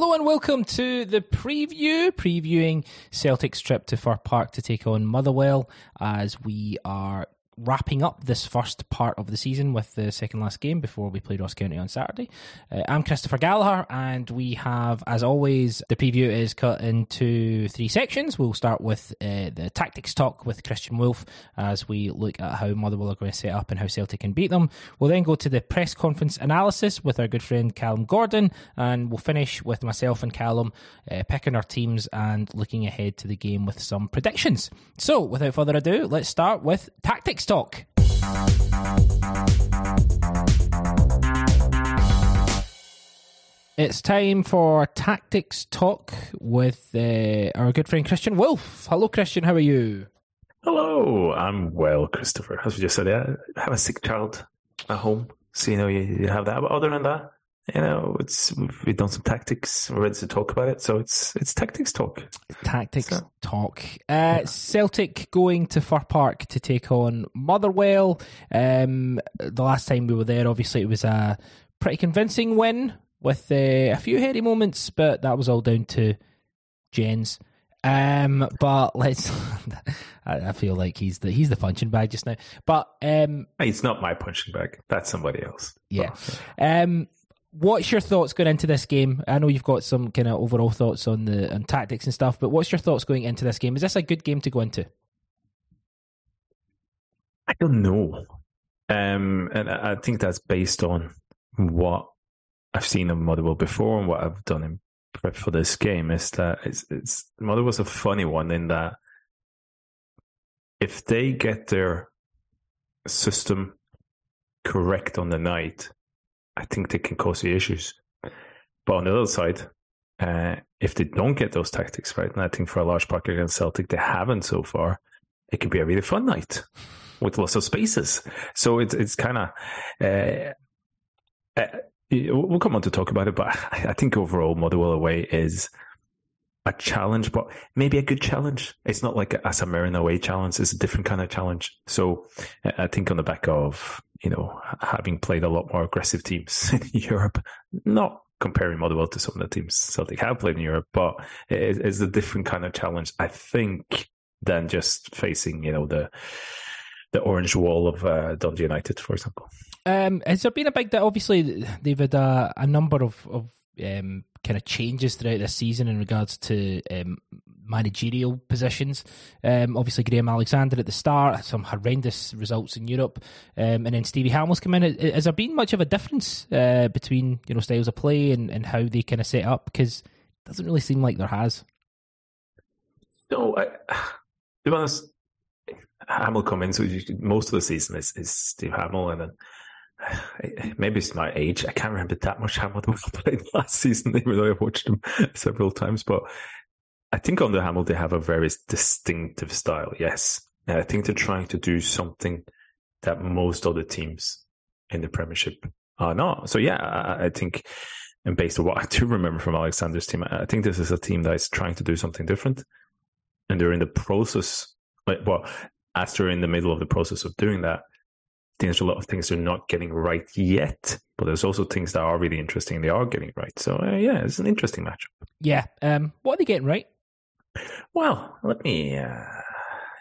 Hello and welcome to the preview, previewing Celtic's trip to Fir Park to take on Motherwell as we are wrapping up this first part of the season with the second last game before we play Ross County on Saturday. Uh, I'm Christopher Gallagher, and we have, as always, the preview is cut into three sections. We'll start with uh, the tactics talk with Christian Wulff as we look at how Motherwell are going to set up and how Celtic can beat them. We'll then go to the press conference analysis with our good friend Calum Gordon, and we'll finish with myself and Calum uh, picking our teams and looking ahead to the game with some predictions. So, without further ado, let's start with tactics talk. It's time for tactics talk with uh, our good friend Christian Wulff. Hello, Christian. How are you? Hello, I'm well, Christopher. As we just said, I have a sick child at home, so you know you, you have that. But other than that, you know, it's we've done some tactics. We're ready to talk about it. So it's it's tactics talk. Tactics so. talk. Uh, Celtic going to Fir Park to take on Motherwell. Um, the last time we were there, obviously, it was a pretty convincing win with uh, a few hairy moments, but that was all down to Jenz. Um, but let's. I feel like he's the he's the punching bag just now. But um, it's not my punching bag. That's somebody else. Yeah. Um, what's your thoughts going into this game? I know you've got some kind of overall thoughts on the on tactics and stuff, but what's your thoughts going into this game? Is this a good game to go into? I don't know, um, and I think that's based on what I've seen of Motherwell before and what I've done in prep for this game. Is that it's it's Motherwell's a funny one in that if they get their system correct on the night I think they can cause you issues. But on the other side, uh, if they don't get those tactics right, and I think for a large part against Celtic, they haven't so far, it could be a really fun night with lots of spaces. So it's it's kind of. Uh, uh, we'll come on to talk about it, but I think overall Motherwell away is a challenge, but maybe a good challenge. It's not like a, a St away challenge. It's a different kind of challenge. So I think on the back of you know, having played a lot more aggressive teams in Europe, not comparing Motherwell to some of the teams Celtic have played in Europe, but it's a different kind of challenge, I think, than just facing, you know, the the orange wall of uh, Dundee United, for example. Um, has there been a big? Obviously, they've had a, a number of, of um, kind of changes throughout this season in regards to um, managerial positions. Um, obviously, Graham Alexander at the start, some horrendous results in Europe, um, and then Stevie Hammell's come in. Has there been much of a difference uh, between you know styles of play and, and how they kind of set up? Because it doesn't really seem like there has. No, I, to be honest, Hammell come in, so most of the season is, is Steve Hammell, and then maybe it's my age. I can't remember that much that we played last season, even though I watched him several times. But I think under Hammell they have a very distinctive style. Yes, and I think they're trying to do something that most other teams in the Premiership are not. So yeah, I, think, and based on what I do remember from Alexander's team, I think this is a team that is trying to do something different, and they're in the process. Well, as they're in the middle of the process of doing that, there's a lot of things they're not getting right yet, but there's also things that are really interesting and they are getting right. So uh, yeah, it's an interesting matchup. Yeah. Um, what are they getting right? Well, let me. Uh,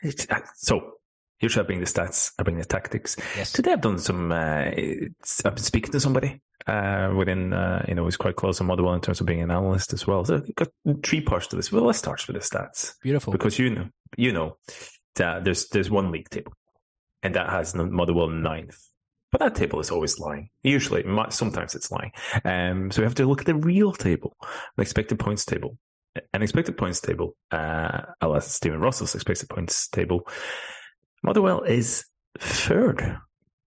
uh so should I bring the stats. I bring the tactics. Yes. Today I've done some. Uh, I've been speaking to somebody uh, within, uh, you know, who's quite close to Motherwell in terms of being an analyst as well. So I've got three parts to this. Well, let's start with the stats. Beautiful. Because you know, you know, that there's there's one league table and that has Motherwell ninth. But that table is always lying. Usually, sometimes it's lying. Um, so we have to look at the real table, the expected points table. An expected points table, uh, alas, Stephen Russell's expected points table. Motherwell is third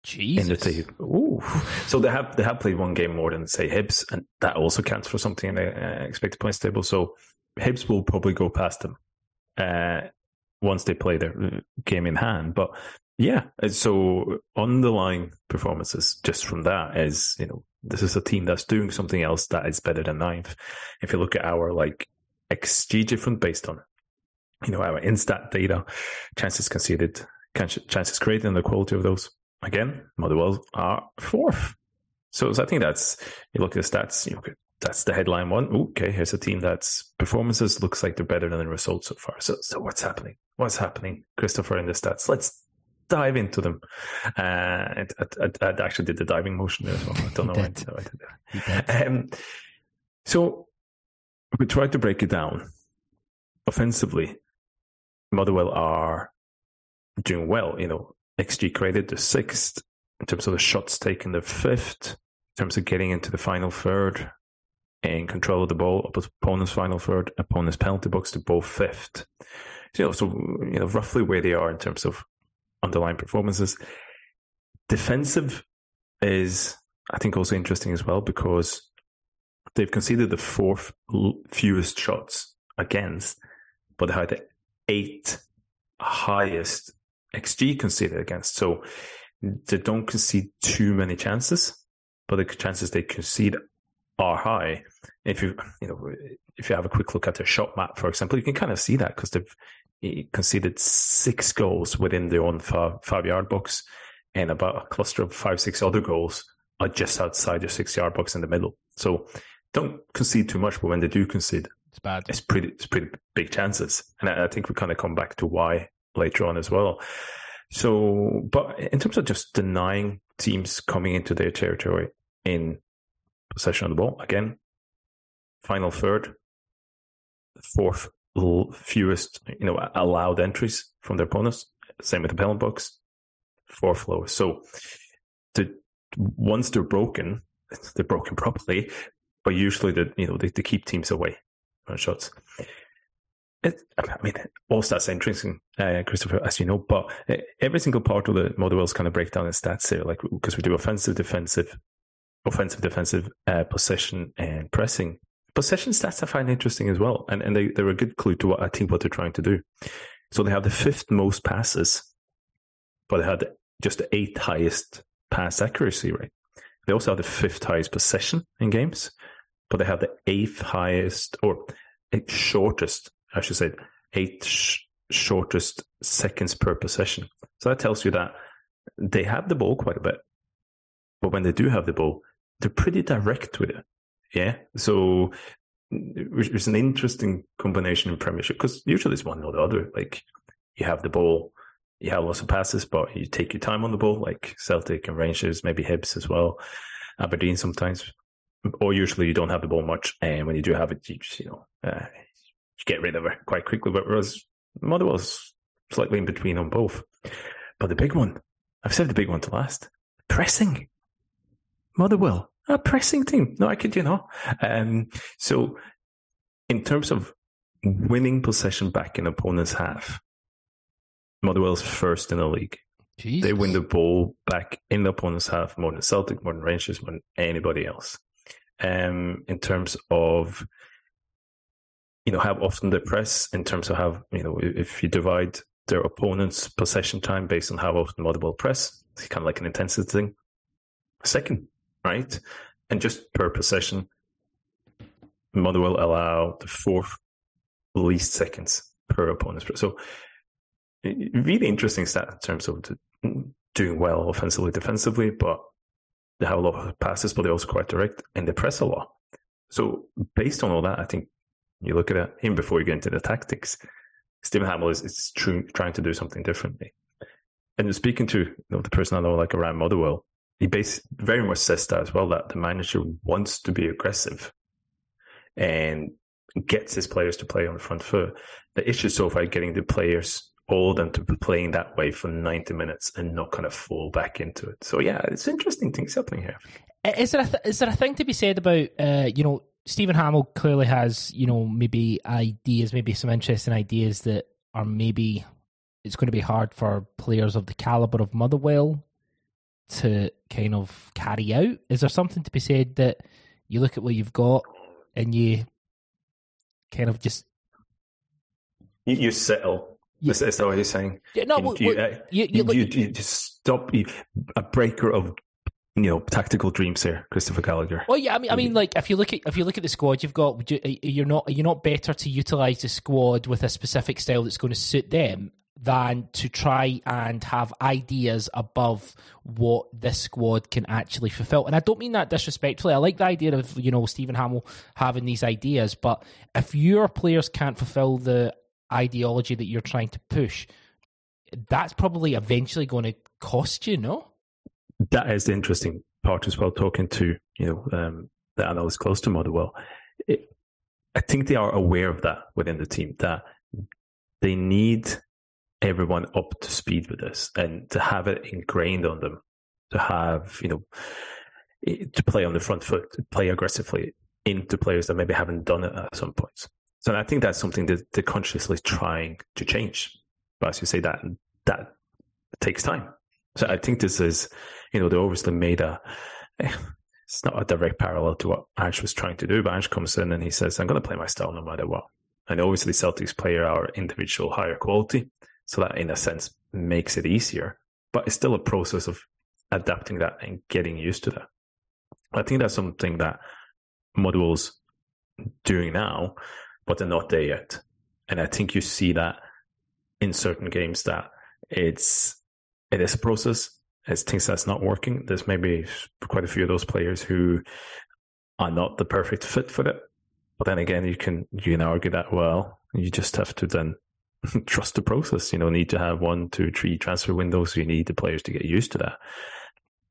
Jesus. in the table. Ooh. So they have they have played one game more than say Hibs, and that also counts for something in the uh, expected points table. So Hibs will probably go past them uh, once they play their uh, game in hand. But yeah. So underlying performances just from that is, you know, this is a team that's doing something else that is better than ninth. If you look at our like XG different based on, you know, our instat data, chances conceded, chances created, and the quality of those. Again, Motherwell are fourth. So, so I think that's you look at the stats. You at that's the headline one. Okay, here's a team that's performances looks like they're better than the results so far. So, so what's happening? What's happening, Christopher, in the stats? Let's dive into them. Uh, I, I, I, actually did the diving motion there as well. I don't know why I did that. Um, so we tried to break it down. Offensively, Motherwell are doing well. You know, XG created the sixth in terms of the shots taken, the fifth in terms of getting into the final third and control of the ball, opponent's final third, opponent's penalty box to both fifth. So, you know, so you know roughly where they are in terms of underlying performances. Defensive is, I think, also interesting as well because they've conceded the fourth fewest shots against, but they had the eighth highest XG conceded against. So they don't concede too many chances, but the chances they concede are high. If you you know if you have a quick look at their shot map, for example, you can kind of see that because they've conceded six goals within their own five, five yard box, and about a cluster of five six other goals are just outside your six yard box in the middle. So don't concede too much, but when they do concede, it's bad. It's pretty it's pretty big chances, and I, I think we kind of come back to why later on as well. So, but in terms of just denying teams coming into their territory in possession of the ball, again, final third, fourth fewest, you know, allowed entries from their opponents. Same with the penalty box, fourth lowest. So, the once they're broken, they're broken properly, but usually the you know they, they keep teams away on shots. It, I mean, all stats are interesting, uh, Christopher, as you know, but uh, every single part of the Motherwell's kind of breakdown in stats here, like because we do offensive, defensive, offensive, defensive, uh, possession, and pressing. Possession stats I find interesting as well, and and they they're a good clue to what I think what they're trying to do. So they have the fifth most passes, but they had just the eighth highest pass accuracy rate. They also have the fifth highest possession in games, but they have the eighth highest or eighth shortest I should say, eighth sh- shortest seconds per possession. So that tells you that they have the ball quite a bit, but when they do have the ball, they're pretty direct with it. Yeah. So it's an interesting combination in Premiership because usually it's one or the other. Like you have the ball, you have lots of passes, but you take your time on the ball, like Celtic and Rangers, maybe Hibs as well, Aberdeen sometimes. Or usually you don't have the ball much, and when you do have it, you, just you know, uh, get rid of it quite quickly. But whereas Motherwell's slightly in between on both. But the big one, I've said the big one to last. Pressing. Motherwell, a pressing team. No, I could, you know. Um, so in terms of winning possession back in opponent's half, Motherwell's first in the league. Jesus. They win the ball back in the opponent's half more than Celtic, more than Rangers, more than anybody else. Um, in terms of you know, how often they press in terms of how, you know, if you divide their opponent's possession time based on how often Motherwell press, it's kind of like an intensity thing. Second, right? And just per possession, Motherwell allow the fourth least seconds per opponent's. So, really interesting stat in terms of doing well offensively, defensively, but they have a lot of passes, but they're also quite direct and they press a lot. So, based on all that, I think you look at him before you get into the tactics. Steven Hammell is, is true, trying to do something differently. And speaking to you know, the person I know, like around Motherwell, he very much says that as well, that the manager wants to be aggressive and gets his players to play on the front foot. The issue so far getting the players, all of them to be playing that way for 90 minutes and not kind of fall back into it. So yeah, it's interesting things happening here. Is there a th- is there a thing to be said about uh, you know Steven Hammell clearly has, you know, maybe ideas, maybe some interesting ideas that are maybe it's going to be hard for players of the caliber of Motherwell to kind of carry out. Is there something to be said that you look at what you've got and you kind of just you, you settle? Yeah. Is, is that what you're saying? Yeah, no, you, you, uh, you, you, you, you, just stop. a breaker of you know tactical dreams here, Christopher Gallagher. Well, yeah, I mean, I mean, like if you look at if you look at the squad you've got, you're not you're not better to utilize the squad with a specific style that's going to suit them. Than to try and have ideas above what this squad can actually fulfill. And I don't mean that disrespectfully. I like the idea of, you know, Steven Hammell having these ideas, but if your players can't fulfill the ideology that you're trying to push, that's probably eventually going to cost you, no? That is the interesting part as well, talking to, you know, um, the analysts close to Motherwell. It, I think they are aware of that within the team, that they need everyone up to speed with this and to have it ingrained on them, to have, you know, to play on the front foot, to play aggressively into players that maybe haven't done it at some points. So I think that's something that they're consciously trying to change. But as you say, that that takes time. So I think this is, you know, they obviously made a. It's not a direct parallel to what Ange was trying to do, but Ange comes in and he says, "I'm going to play my style no matter what." And obviously, Celtics player are individual higher quality, so that, in a sense, makes it easier. But it's still a process of adapting that and getting used to that. I think that's something that modules doing now, but they're not there yet. And I think you see that in certain games that it's it is a process. It's things that's not working. There's maybe quite a few of those players who are not the perfect fit for it. But then again, you can you can argue that well, you just have to then trust the process. You know, need to have one, two, three transfer windows. You need the players to get used to that.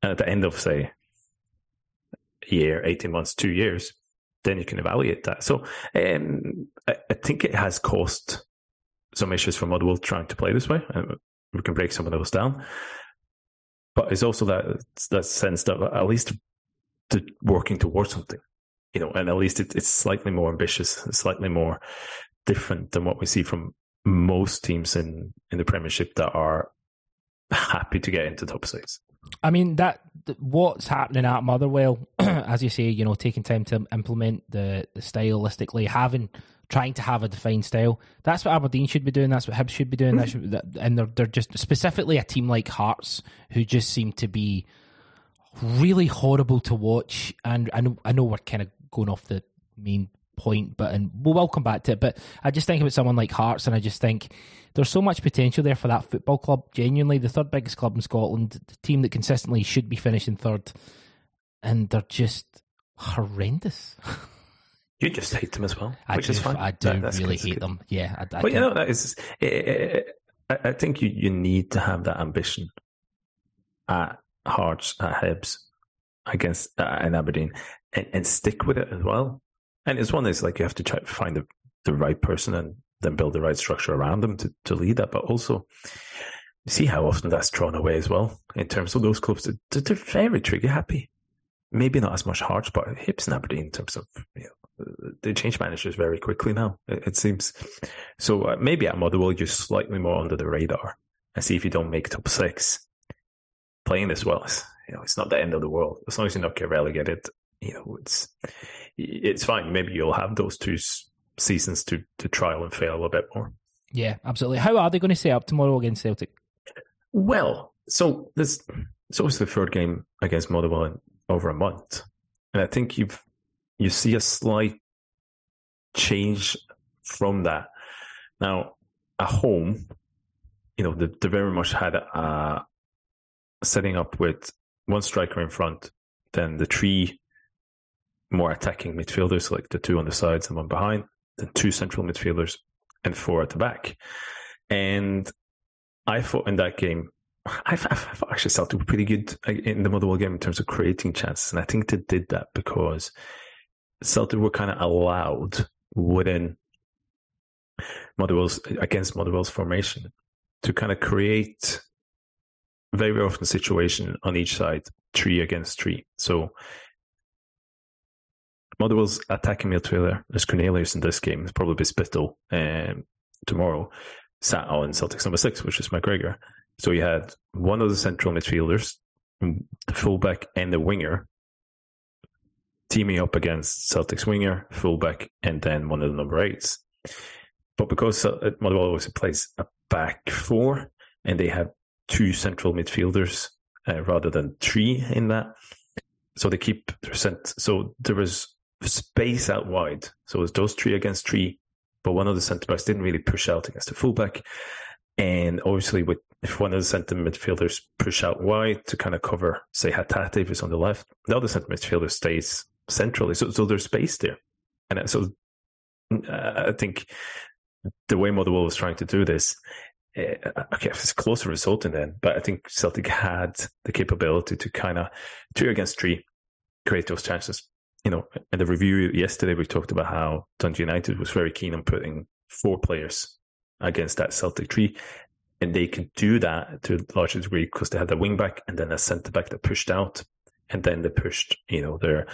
And at the end of say a year, eighteen months, two years, then you can evaluate that. So um, I, I, think it has caused some issues for Motherwell trying to play this way. We can break some of those down. But it's also that that sense that at least to working towards something, you know, and at least it, it's slightly more ambitious, slightly more different than what we see from most teams in in the Premiership that are happy to get into top six. I mean that what's happening at Motherwell, as you say, you know, taking time to implement the, the stylistically, having trying to have a defined style. That's what Aberdeen should be doing. That's what Hibs should be doing. Mm. That should, and they're they're just specifically a team like Hearts who just seem to be really horrible to watch. And I know I know we're kind of going off the main point, but and we'll, we'll come back to it. But I just think about someone like Hearts, and I just think there's so much potential there for that football club. Genuinely, the third biggest club in Scotland, the team that consistently should be finishing third, and they're just horrendous. You just hate them as well, I which do, is fine. I do that, really hate them. Yeah, I, I but you know that is. It, it, I think you, you need to have that ambition at Hearts, at Hibs, against uh, in Aberdeen, and, and stick with it as well. And it's one is like you have to try to find the, the right person and then build the right structure around them to, to lead that. But also see how often that's thrown away as well in terms of those clubs. They're, they're very trigger happy. Maybe not as much Hearts, but Hibs and Aberdeen in terms of you know, they change managers very quickly now. It, seems so. Uh, maybe at Motherwell, you're slightly more under the radar and see if you don't make top six. Playing this well, as you know, it's not the end of the world as long as you don't get relegated. You know, it's it's fine. Maybe you'll have those two seasons to to trial and fail a bit more. Yeah, absolutely. How are they going to set up tomorrow against Celtic? Well, so this it's always the third game against Motherwell in over a month, and I think you've you see a slight change from that. Now, at home, you know, they, they very much had a setting up with one striker in front, then the three more attacking midfielders, like the two on the sides and one behind, then two central midfielders and four at the back. And I thought in that game, I've, I've actually felt it pretty good in the Motherwell game in terms of creating chances. And I think they did that because Celtic were kind of allowed within Motherwell's, against Motherwell's formation to kind of create very often situation on each side, three against three. So Motherwell's attacking midfielder is Cornelius in this game. It's probably Spittal um, tomorrow. Sat on Celtics number six, which is McGregor. So you had one of the central midfielders, the fullback, and the winger teaming up against Celtics winger, fullback, and then one of the number eights. But because Motherwell always plays a back four, and they have two central midfielders uh, rather than three in that, so they keep percent. So there was space out wide. So it was those three against three, but one of the centre backs didn't really push out against the fullback. And obviously, with if one of the centre midfielders push out wide to kind of cover, say, Hatate if it's on the left, the other centre midfielder stays centrally. So, so there's space there. And so uh, I think the way Motherwell was trying to do this, uh, okay, it's closer result in then, but I think Celtic had the capability to kind of two against three create those chances. You know, in the review yesterday, we talked about how Dundee United was very keen on putting four players against that Celtic tree. And they could do that to a large degree because they had a wing back and then a centre back that pushed out. And then they pushed, you know, their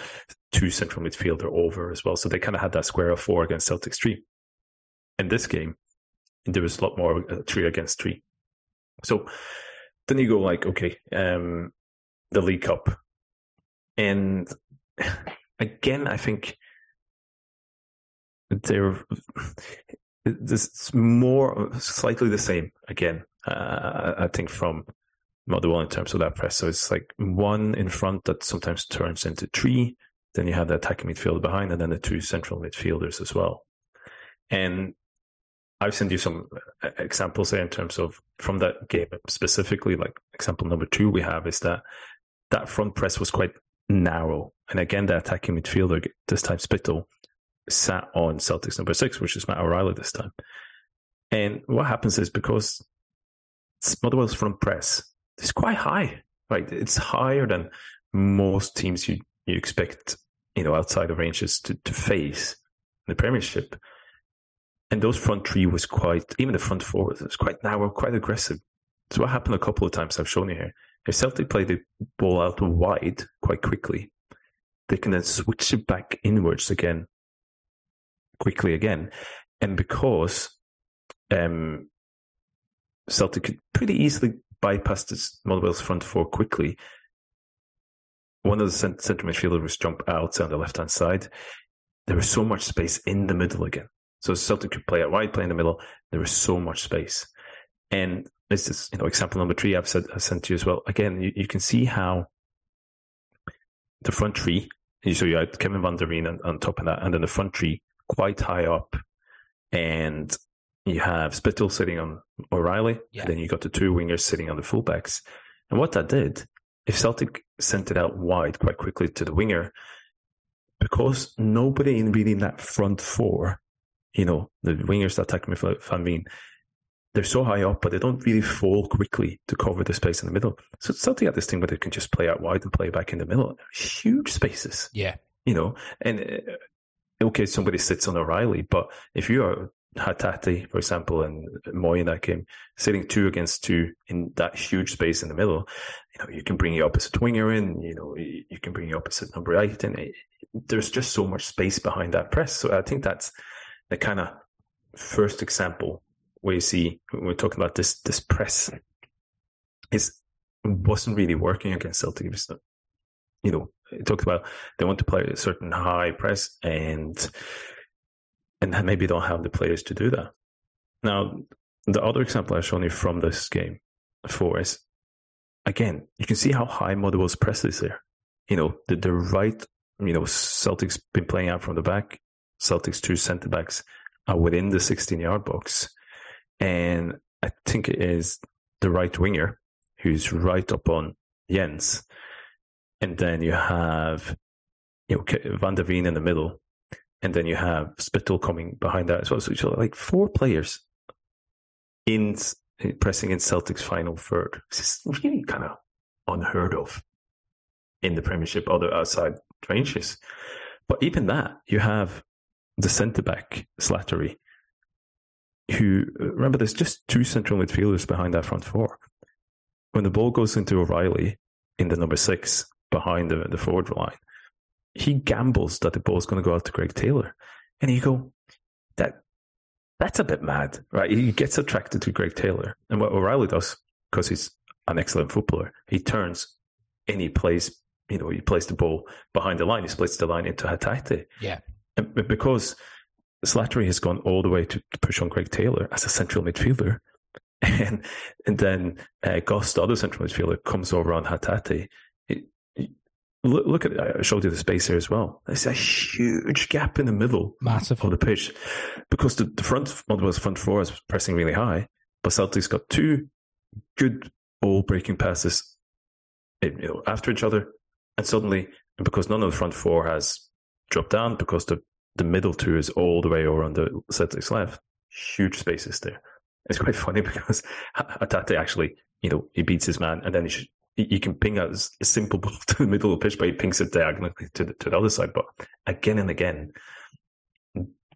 two central midfielder over as well. So they kind of had that square of four against Celtic three. In this game, there was a lot more uh, three against three. So then you go like, okay, um, the League Cup. And again, I think they're it's more slightly the same again. Uh, I think from Motherwell in terms of that press. So it's like one in front that sometimes turns into three. Then you have the attacking midfield behind, and then the two central midfielders as well. And I've sent you some uh, examples there in terms of from that game specifically. Like example number two, we have is that that front press was quite narrow, and again, the attacking midfielder this time Spittal sat on Celtics number six, which is Matt O'Riley this time. And what happens is because Motherwell's front press is quite high, right? It's higher than most teams you, you expect, you know, outside of Rangers to, to face in the Premiership. And those front three was quite, even the front four was quite narrow, quite aggressive. So what happened a couple of times I've shown you here. If Celtic play the ball out wide quite quickly, they can then switch it back inwards again quickly again. And because um, Celtic could pretty easily bypass this Motherwell's front four quickly, one of the centre midfielders jump out on the left hand side. There was so much space in the middle again. So Celtic could play out wide, play in the middle. There was so much space. And this is, you know, example number three I've, said, I've sent to you as well. Again, you, you can see how the front three, so you had Kevin Van der Veen on, on top of that, and then the front three quite high up, and you have Spittal sitting on O'Riley, Yeah. then you got the two wingers sitting on the fullbacks. And what that did, if Celtic sent it out wide quite quickly to the winger, because nobody in really in that front four, you know, the wingers that attack Van Veen, they're so high up, but they don't really fall quickly to cover the space in the middle. So Celtic had this thing where they can just play out wide and play back in the middle. Huge spaces. Yeah. You know, and uh, okay, somebody sits on O'Riley, but if you are Hatate, for example, and Mooy in that game, sitting two against two in that huge space in the middle, you know, you can bring your opposite winger in, you know, you can bring your opposite number eight in. There's just so much space behind that press. So I think that's the kind of first example where you see we're talking about this this press is wasn't really working against Celtic. You know, it talked about they want to play a certain high press and and maybe don't have the players to do that. Now, the other example I've shown you from this game four is again, you can see how high Motherwell's press is there. You know, the, the right, you know, Celtic's been playing out from the back. Celtic's two centre backs are within the 16 yard box. And I think it is the right winger who's right up on Jenz, and then you have you know Van der Veen in the middle, and then you have Spittal coming behind that as well. So you like four players in pressing in Celtic's final third. This is really kind of unheard of in the Premiership, other outside Rangers. But even that, you have the centre back Slattery, who uh, remember there's just two central midfielders behind that front four. When the ball goes into O'Riley in the number six, behind the, the forward line, he gambles that the ball's going to go out to Greg Taylor. And you go, that that's a bit mad, right? He gets attracted to Greg Taylor. And what O'Riley does, because he's an excellent footballer, he turns and he plays, you know, he plays the ball behind the line. He splits the line into Hatate. Yeah. And because Slattery has gone all the way to, push on Greg Taylor as a central midfielder. And, and then uh, Goss, the other central midfielder, comes over on Hatate Look, look at I showed you the space here as well. There's a huge gap in the middle Massive. of the pitch because the, the front Motherwell's front four is pressing really high, But Celtic's got two good ball breaking passes you know, after each other, and suddenly, because none of the front four has dropped down, because the, the middle two is all the way over on the Celtic's left, huge spaces there. It's quite funny because Hatate actually, you know, he beats his man, and then he should, you can ping a, a simple ball to the middle of the pitch, but he pings it diagonally to the, to the other side. But again and again,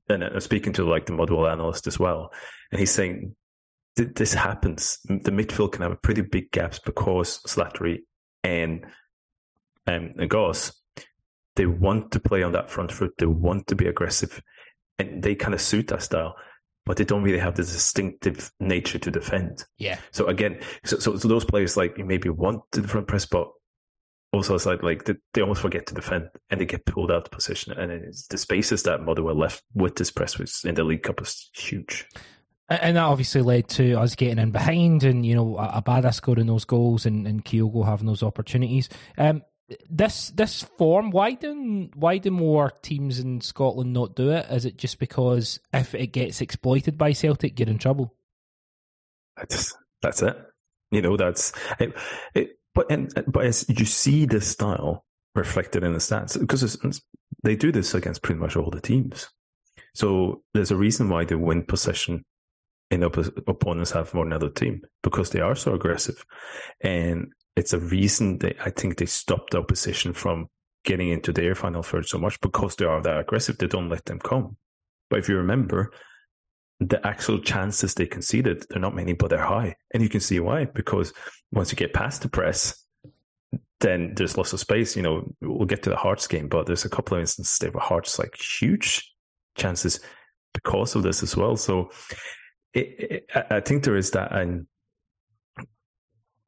and I'm speaking to like the Motherwell analyst as well, and he's saying this happens. The midfield can have a pretty big gaps because Slattery and um, and Goss, they want to play on that front foot. They want to be aggressive, and they kind of suit that style. But they don't really have the distinctive nature to defend. Yeah. So again, so so, so those players like maybe want the front press, but also it's like like they, they almost forget to defend and they get pulled out of position. And it's the spaces that Motherwell left with this press was in the League Cup was huge. And that obviously led to us getting in behind and, you know, Abada scoring those goals and, and Kyogo having those opportunities. Um, this this form, why do why do more teams in Scotland not do it? Is it just because if it gets exploited by Celtic, you're in trouble? That's that's it. You know, that's it, it but and but as you see the style reflected in the stats because they do this against pretty much all the teams. So there's a reason why they win possession and op- opponents have more than other team because they are so aggressive. And it's a reason that I think they stopped the opposition from getting into their final third so much because they are that aggressive. They don't let them come. But if you remember, the actual chances they conceded, they're not many, but they're high. And you can see why, because once you get past the press, then there's lots of space. You know, we'll get to the Hearts game, but there's a couple of instances there where Hearts like huge chances because of this as well. So it, it, I think there is that, and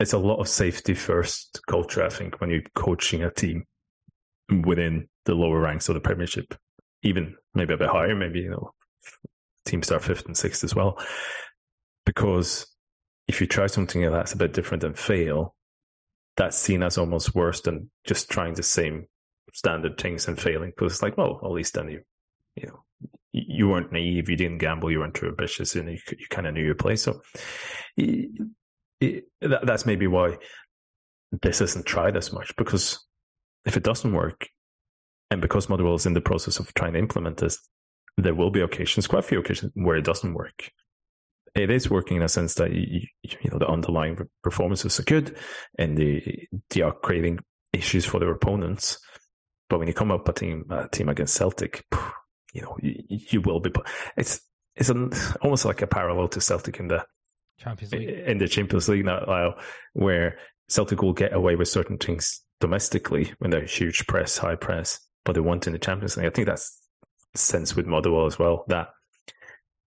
it's a lot of safety first culture. I think when you're coaching a team within the lower ranks of the Premiership, even maybe a bit higher, maybe you know, teams start fifth and sixth as well, because if you try something that's a bit different and fail, that's seen as almost worse than just trying the same standard things and failing. Because it's like, well, at least then you, you know, you weren't naive, you didn't gamble, you weren't too ambitious, and you, you kind of knew your place. So it, that, that's maybe why this isn't tried as much because if it doesn't work, and because Motherwell is in the process of trying to implement this, there will be occasions, quite a few occasions, where it doesn't work. It is working in a sense that you, you know the underlying performances are good, and they they are creating issues for their opponents. But when you come up a team a team against Celtic, you know, you, you will be. It's it's an, almost like a parallel to Celtic in the Champions League in the Champions League now, where Celtic will get away with certain things domestically when they're huge press, high press, but they want in the Champions League. I think that's sense with Motherwell as well that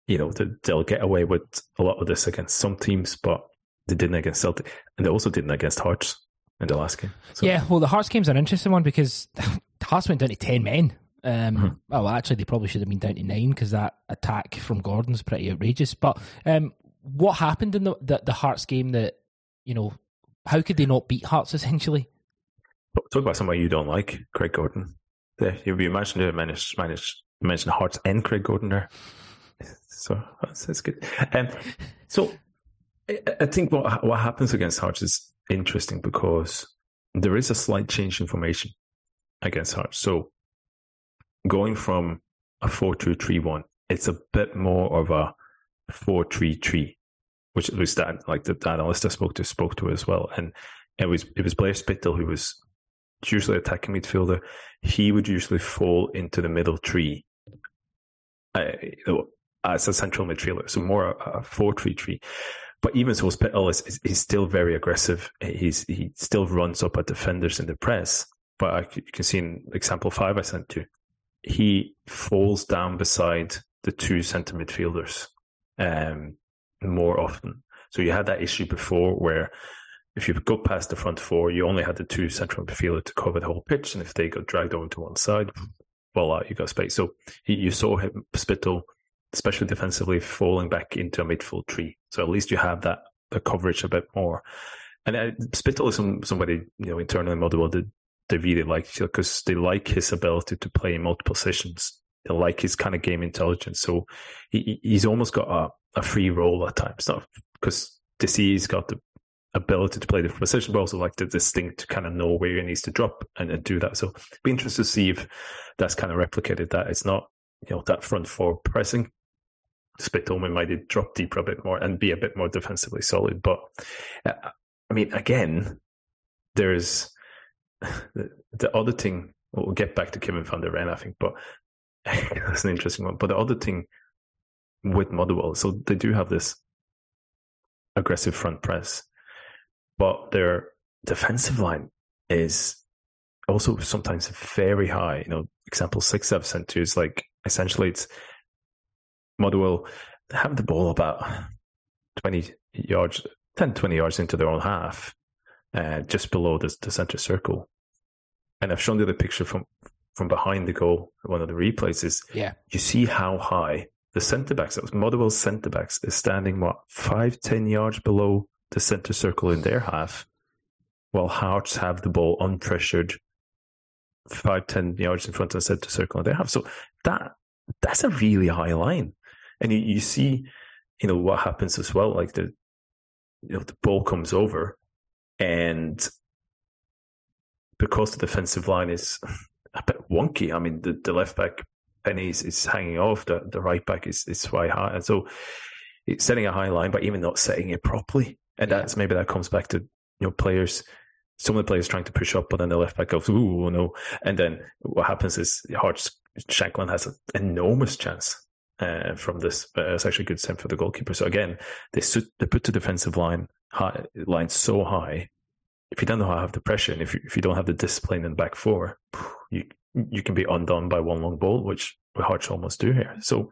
you know they'll get away with a lot of this against some teams, but they didn't against Celtic, and they also didn't against Hearts in the last game. So. Yeah, well, the Hearts game's an interesting one because Hearts went down to ten men um, mm-hmm. Well, actually, they probably should have been down to nine because that attack from Gordon's pretty outrageous. But um, what happened in the, the, the Hearts game that you know? How could they not beat Hearts essentially? Talk about somebody you don't like, Craig Gordon. Yeah, you'd be imagining to manage manage Hearts and Craig Gordon there. So that's, that's good. Um, so I think what what happens against Hearts is interesting because there is a slight change in formation against Hearts. So going from a 4-2-3-1, it's a bit more of a 4-3-3, which least that, like the, the analyst I spoke to spoke to as well. And it was, it was Blair Spittal who was usually attacking midfielder. He would usually fall into the middle tree uh, as a central midfielder. So more a 4-3-3. But even so, Spittal is, is, is, still very aggressive. He's, he still runs up at defenders in the press. But I, you can see in example five I sent you, he falls down beside the two centre midfielders um, more often. So you had that issue before where if you go past the front four, you only had the two central midfielders to cover the whole pitch, and if they got dragged over to one side, voila, you got space. So you saw him Spittal, especially defensively, falling back into a midfield tree. So at least you have that the coverage a bit more. And uh, Spittal is some, somebody you know internally Motherwell did they really like because they like his ability to play in multiple positions. Like his kind of game intelligence. So he, he's almost got a, a free role at times, not because DC he's got the ability to play the position, but also like the distinct to kind of know where he needs to drop and, and do that. So be interested to see if that's kind of replicated. That it's not you know that front four pressing. Spittoman might drop deeper a bit more and be a bit more defensively solid. But uh, I mean, again, there's the, the other thing. We'll get back to Kevin van der Ven, I think, but that's an interesting one. But the other thing with Motherwell, so they do have this aggressive front press, but their defensive line is also sometimes very high. You know, example six I've sent to is like essentially it's Motherwell have the ball about 20 yards, 10, 20 yards into their own half, uh, just below the, the center circle. And I've shown you the picture from, from behind the goal, one of the replays is yeah. you see how high the centre backs, that was Motherwell's centre backs, is standing what, five, ten yards below the center circle in their half, while Hearts have the ball unpressured five, ten yards in front of the center circle in their half. So that that's a really high line. And you, you see, you know, what happens as well, like the you know, the ball comes over and because the defensive line is a bit wonky, I mean the, the left back Penny is, is hanging off, the, the right back is is quite high. And so it's setting a high line, but even not setting it properly. And that's maybe that comes back to you know players. Some of the players trying to push up, but then the left back goes, "Ooh, no!" And then what happens is Hearts Shankland has an enormous chance uh, from this. But it's actually a good send for the goalkeeper. So again, they they put the defensive line high, line so high. If you don't know how to have the pressure, and if you, if you don't have the discipline in the back four, you you can be undone by one long ball, which Hearts almost do here. So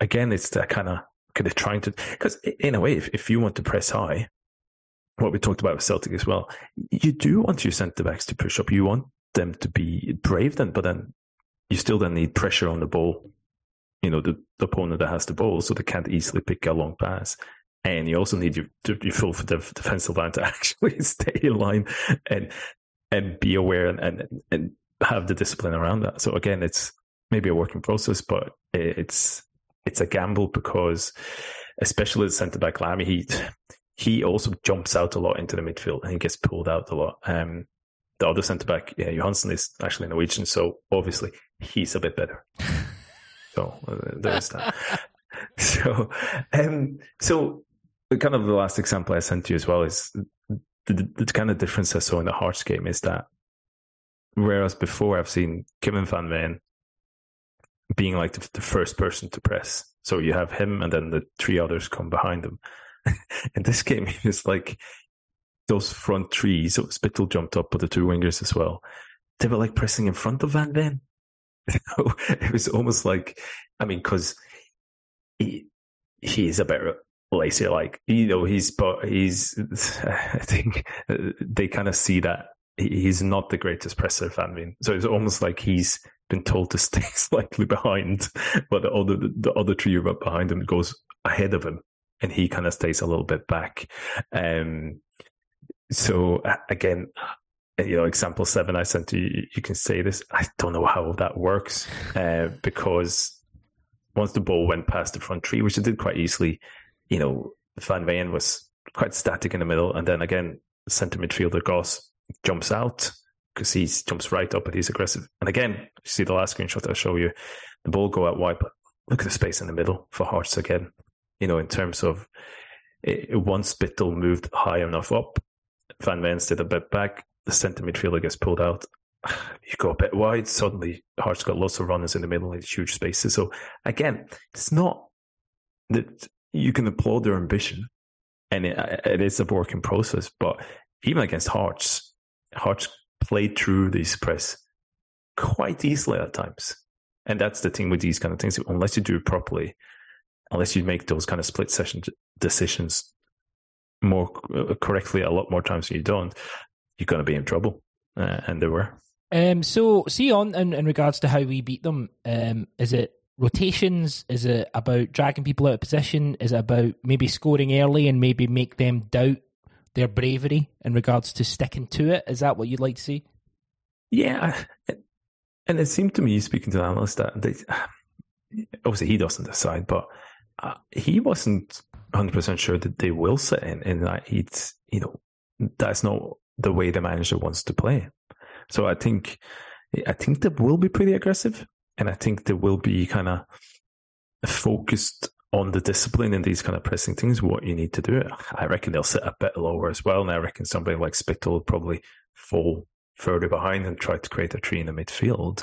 again, it's that kind of kind of trying to because in a way, if, if you want to press high, what we talked about with Celtic as well, you do want your centre backs to push up. You want them to be brave then, but then you still then need pressure on the ball. You know, the, the opponent that has the ball, so they can't easily pick a long pass. And you also need your, your full defensive line to actually stay in line and and be aware and, and, and have the discipline around that. So again, it's maybe a working process, but it's it's a gamble because, especially the centre back Lamie, he he also jumps out a lot into the midfield and he gets pulled out a lot. Um, the other centre back, yeah, Johansen is actually Norwegian, so obviously he's a bit better. so uh, there's that. so, um, so kind of the last example I sent you as well is the, the, kind of difference I saw in the Hearts game is that whereas before I've seen Kevin Van Veen being like the, the, first person to press, so you have him and then the three others come behind him. in this game, it's like those front three. So Spittal jumped up with the two wingers as well. They were like pressing in front of Van Veen. it was almost like, I mean, because he he's a better lazy, like you know, he's but he's. I think they kind of see that he's not the greatest presser, Van Veen. So it's almost like he's been told to stay slightly behind, but the other the other three behind him goes ahead of him, and he kind of stays a little bit back. Um, so again, you know, example seven I sent you, you can say this. I don't know how that works uh, because once the ball went past the front tree, which it did quite easily, you know, Van Veen was quite static in the middle, and then again, centre midfielder Goss jumps out because he jumps right up and he's aggressive. And again, you see the last screenshot I'll show you, the ball go out wide, but look at the space in the middle for Hearts again. You know, in terms of it, once moved high enough up, Van Veen stayed a bit back, the centre midfielder gets pulled out. You go a bit wide, suddenly Hearts got lots of runners in the middle, like huge spaces. So again, it's not that you can applaud their ambition, and it, it is a working process. But even against Hearts, Hearts played through this press quite easily at times, and that's the thing with these kind of things. Unless you do it properly, unless you make those kind of split session decisions more uh, correctly a lot more times than you don't, you're going to be in trouble. Uh, and they were. Um, so, see on in, in regards to how we beat them, um, is it rotations? Is it about dragging people out of position? Is it about maybe scoring early and maybe make them doubt their bravery in regards to sticking to it? Is that what you'd like to see? Yeah, and it seemed to me, speaking to the analyst, that they obviously he doesn't decide, but uh, he wasn't 100% sure that they will sit in, and that he's, you know, that's not the way the manager wants to play. So I think, I think they will be pretty aggressive, and I think they will be kind of focused on the discipline and these kind of pressing things, what you need to do. I reckon they'll sit a bit lower as well. And I reckon somebody like Spittal will probably fall further behind and try to create a tree in the midfield.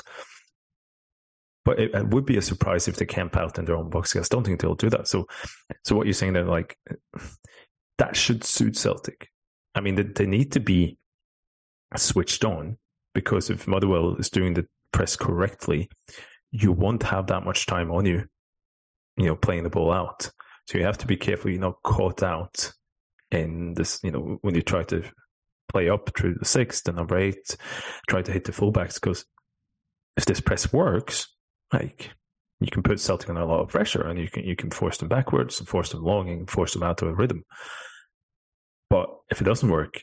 But it, it, would be a surprise if they camp out in their own box. I don't think they'll do that. So, so what you're saying that like that should suit Celtic. I mean, they, they need to be switched on because if Motherwell is doing the press correctly, you won't have that much time on you, you know, playing the ball out. So you have to be careful you're not caught out in this, you know, when you try to play up through the six, the number eight, try to hit the fullbacks because if this press works, like you can put Celtic under a lot of pressure and you can you can force them backwards and force them long and force them out of a rhythm. But if it doesn't work,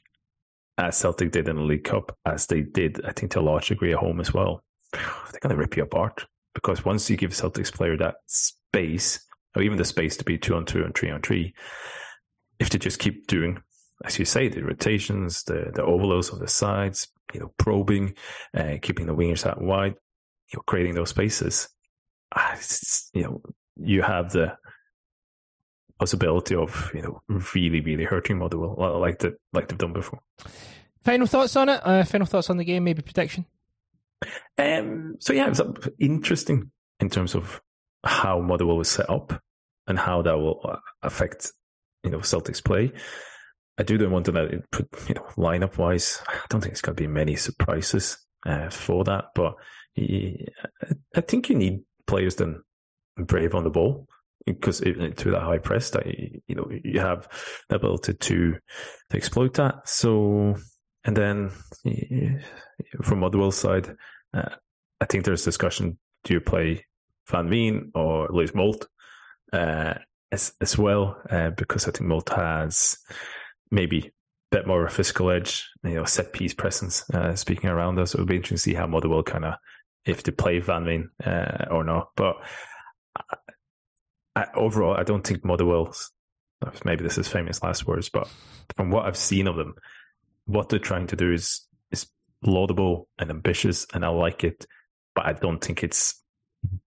as Celtic did in the League Cup, as they did, I think to a large degree at home as well, they're going to rip you apart. Because once you give Celtic's player that space, or even the space to be two on two and three on three, if they just keep doing, as you say, the rotations, the the overloads on the sides, you know, probing, uh, keeping the wingers out wide, you know, creating those spaces, ah, you know, you have the possibility of you know really really hurting Motherwell like that like they've done before. Final thoughts on it? Uh, final thoughts on the game? Maybe prediction. Um. So yeah, it's interesting in terms of how Motherwell was set up and how that will uh, affect you know Celtic's play. I do then want to know, put you know lineup wise. I don't think it's going to be many surprises uh, for that, but I think you need players then brave on the ball because even to that high press that you know you have the ability to to exploit that. So and then from Motherwell's side, uh, I think there's discussion: do you play Van Veen or Louis Moult uh, as as well? Uh, because I think Moult has maybe a bit more of a physical edge, you know, set piece presence. Uh, speaking around us, it would be interesting to see how Motherwell kind of if they play Van Veen uh, or not. But I, I, overall, I don't think Motherwell's. Maybe this is famous last words, but from what I've seen of them, what they're trying to do is is laudable and ambitious, and I like it. But I don't think it's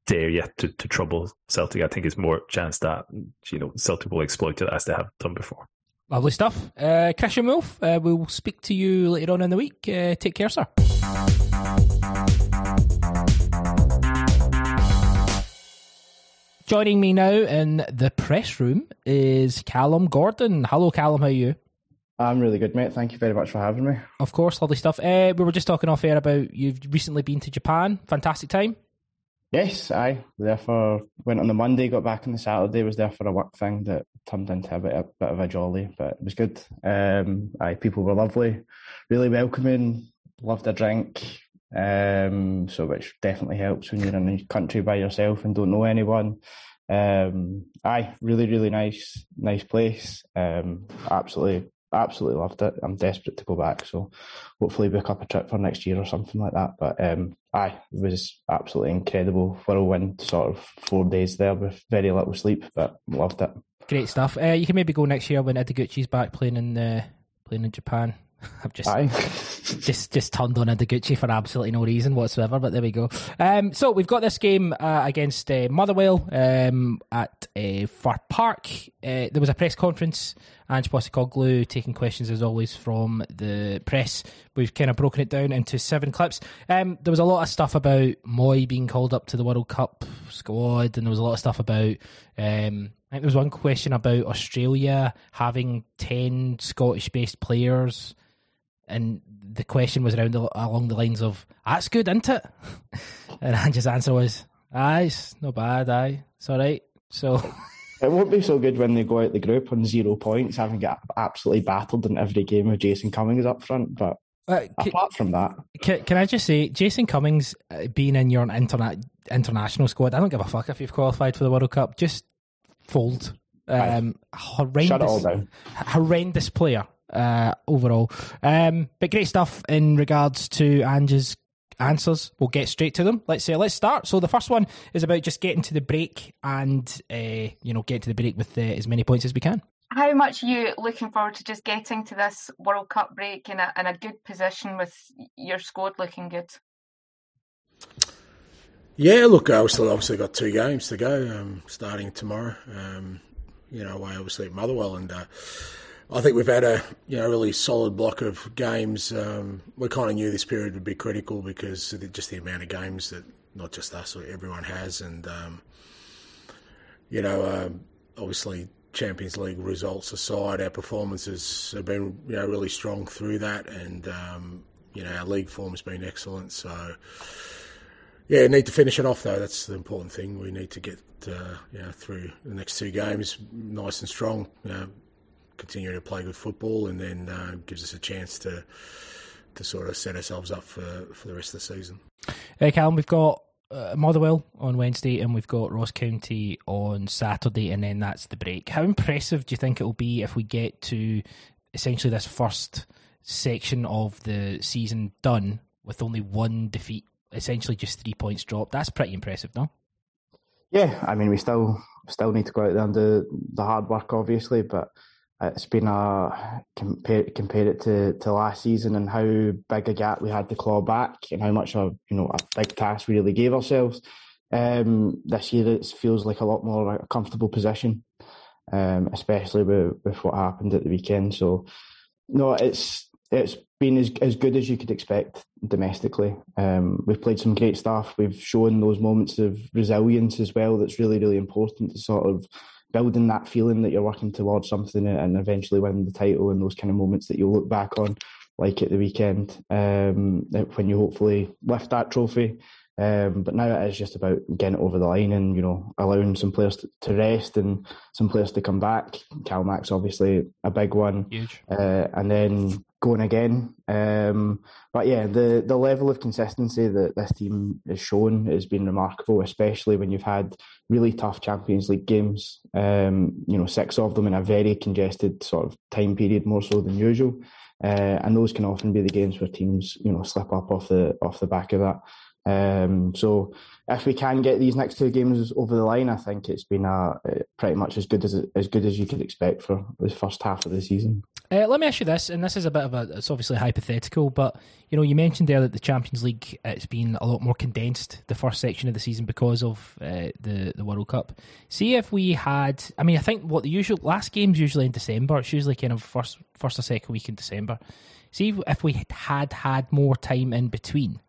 there yet to, to trouble Celtic. I think it's more chance that you know Celtic will exploit it as they have done before. Lovely stuff. Uh, Christian Wulff, uh, we'll speak to you later on in the week. Uh, take care, sir. Joining me now in the press room is Calum Gordon. Hello, Calum. How are you? I'm really good, mate. Thank you very much for having me. Of course, lovely stuff. Uh, we were just talking off air about you've recently been to Japan. Fantastic time. Yes, I there for went on the Monday, got back on the Saturday. Was there for a work thing that turned into a bit, a bit of a jolly, but it was good. Um, I people were lovely, really welcoming. Loved a drink, um, so which definitely helps when you're in a country by yourself and don't know anyone. Um, aye, really, really nice, nice place. Um, absolutely, absolutely loved it. I'm desperate to go back, so hopefully book up a trip for next year or something like that. But um, aye, it was absolutely incredible whirlwind sort of four days there with very little sleep, but loved it. Great stuff. Uh, you can maybe go next year when Ideguchi's back playing in uh, playing in Japan. I've just just just turned on Gucci for absolutely no reason whatsoever, but there we go. Um, so we've got this game uh, against uh, Motherwell um, at uh, Fir Park. Uh, there was a press conference. Ange Postecoglou taking questions as always from the press. We've kind of broken it down into seven clips. Um, there was a lot of stuff about Mooy being called up to the World Cup squad, and there was a lot of stuff about. Um, I think there was one question about Australia having ten Scottish-based players and the question was around the, along the lines of, "That's good, isn't it?" and Ange's answer was, "Aye, it's not bad. Aye, it's all right." So it won't be so good when they go out the group on zero points, having got absolutely battled in every game with Jason Cummings up front. But uh, can, apart from that, can, can, I just say, Jason Cummings uh, being in your interna- international squad, I don't give a fuck if you've qualified for the World Cup. Just fold. Um, horrendous, Shut it all down. Horrendous player uh, overall. Um, but great stuff in regards to Ange's answers. We'll get straight to them. Let's say, uh, let's start. So the first one is about just getting to the break and uh, you know getting to the break with uh, as many points as we can. How much are you looking forward to just getting to this World Cup break in a in a good position with your squad looking good? Yeah, look, I still obviously got two games to go, um, starting tomorrow. Um, you know, away obviously at Motherwell, and uh, I think we've had a you know really solid block of games. Um, we kind of knew this period would be critical because of just the amount of games that not just us, or everyone has, and um, you know, um, obviously Champions League results aside, our performances have been you know really strong through that, and um, you know our league form has been excellent. So yeah, need to finish it off though. That's the important thing. We need to get uh, you know, through the next two games nice and strong. You know, continue to play good football, and then uh, gives us a chance to to sort of set ourselves up for for the rest of the season. Hey, Calum, we've got uh, Motherwell on Wednesday, and we've got Ross County on Saturday, and then that's the break. How impressive do you think it will be if we get to essentially this first section of the season done with only one defeat essentially just three points dropped. That's pretty impressive, no? Yeah, I mean, we still still need to go out there and do the hard work, obviously, but it's been a compare compare it to, to last season and how big a gap we had to claw back and how much of you know a big task we really gave ourselves. Um, this year it feels like a lot more a comfortable position, um, especially with, with what happened at the weekend. So no, it's it's been as as good as you could expect domestically. Um, we've played some great stuff. We've shown those moments of resilience as well. That's really really important to sort of building that feeling that you're working towards something and eventually winning the title and those kind of moments that you'll look back on, like at the weekend, um, when you hopefully lift that trophy. Um, but now it is just about getting it over the line and you know allowing some players to, to rest and some players to come back. Calmac's obviously a big one, huge, uh, and then going again. Um, but yeah, the the level of consistency that this team has shown has been remarkable, especially when you've had really tough Champions League games. Um, you know, six of them in a very congested sort of time period, more so than usual. Uh, and those can often be the games where teams, you know, slip up off the off the back of that. Um, so if we can get these next two games over the line, I think it's been a, pretty much as good as as good as you could expect for the first half of the season. Uh, let me ask you this, and this is a bit of a it's obviously hypothetical, but you know you mentioned there that the Champions League it's been a lot more condensed the first section of the season because of uh, the the World Cup. See if we had, I mean, I think what the usual last game's usually in December. It's usually kind of first first or second week in December. See if we had had more time in between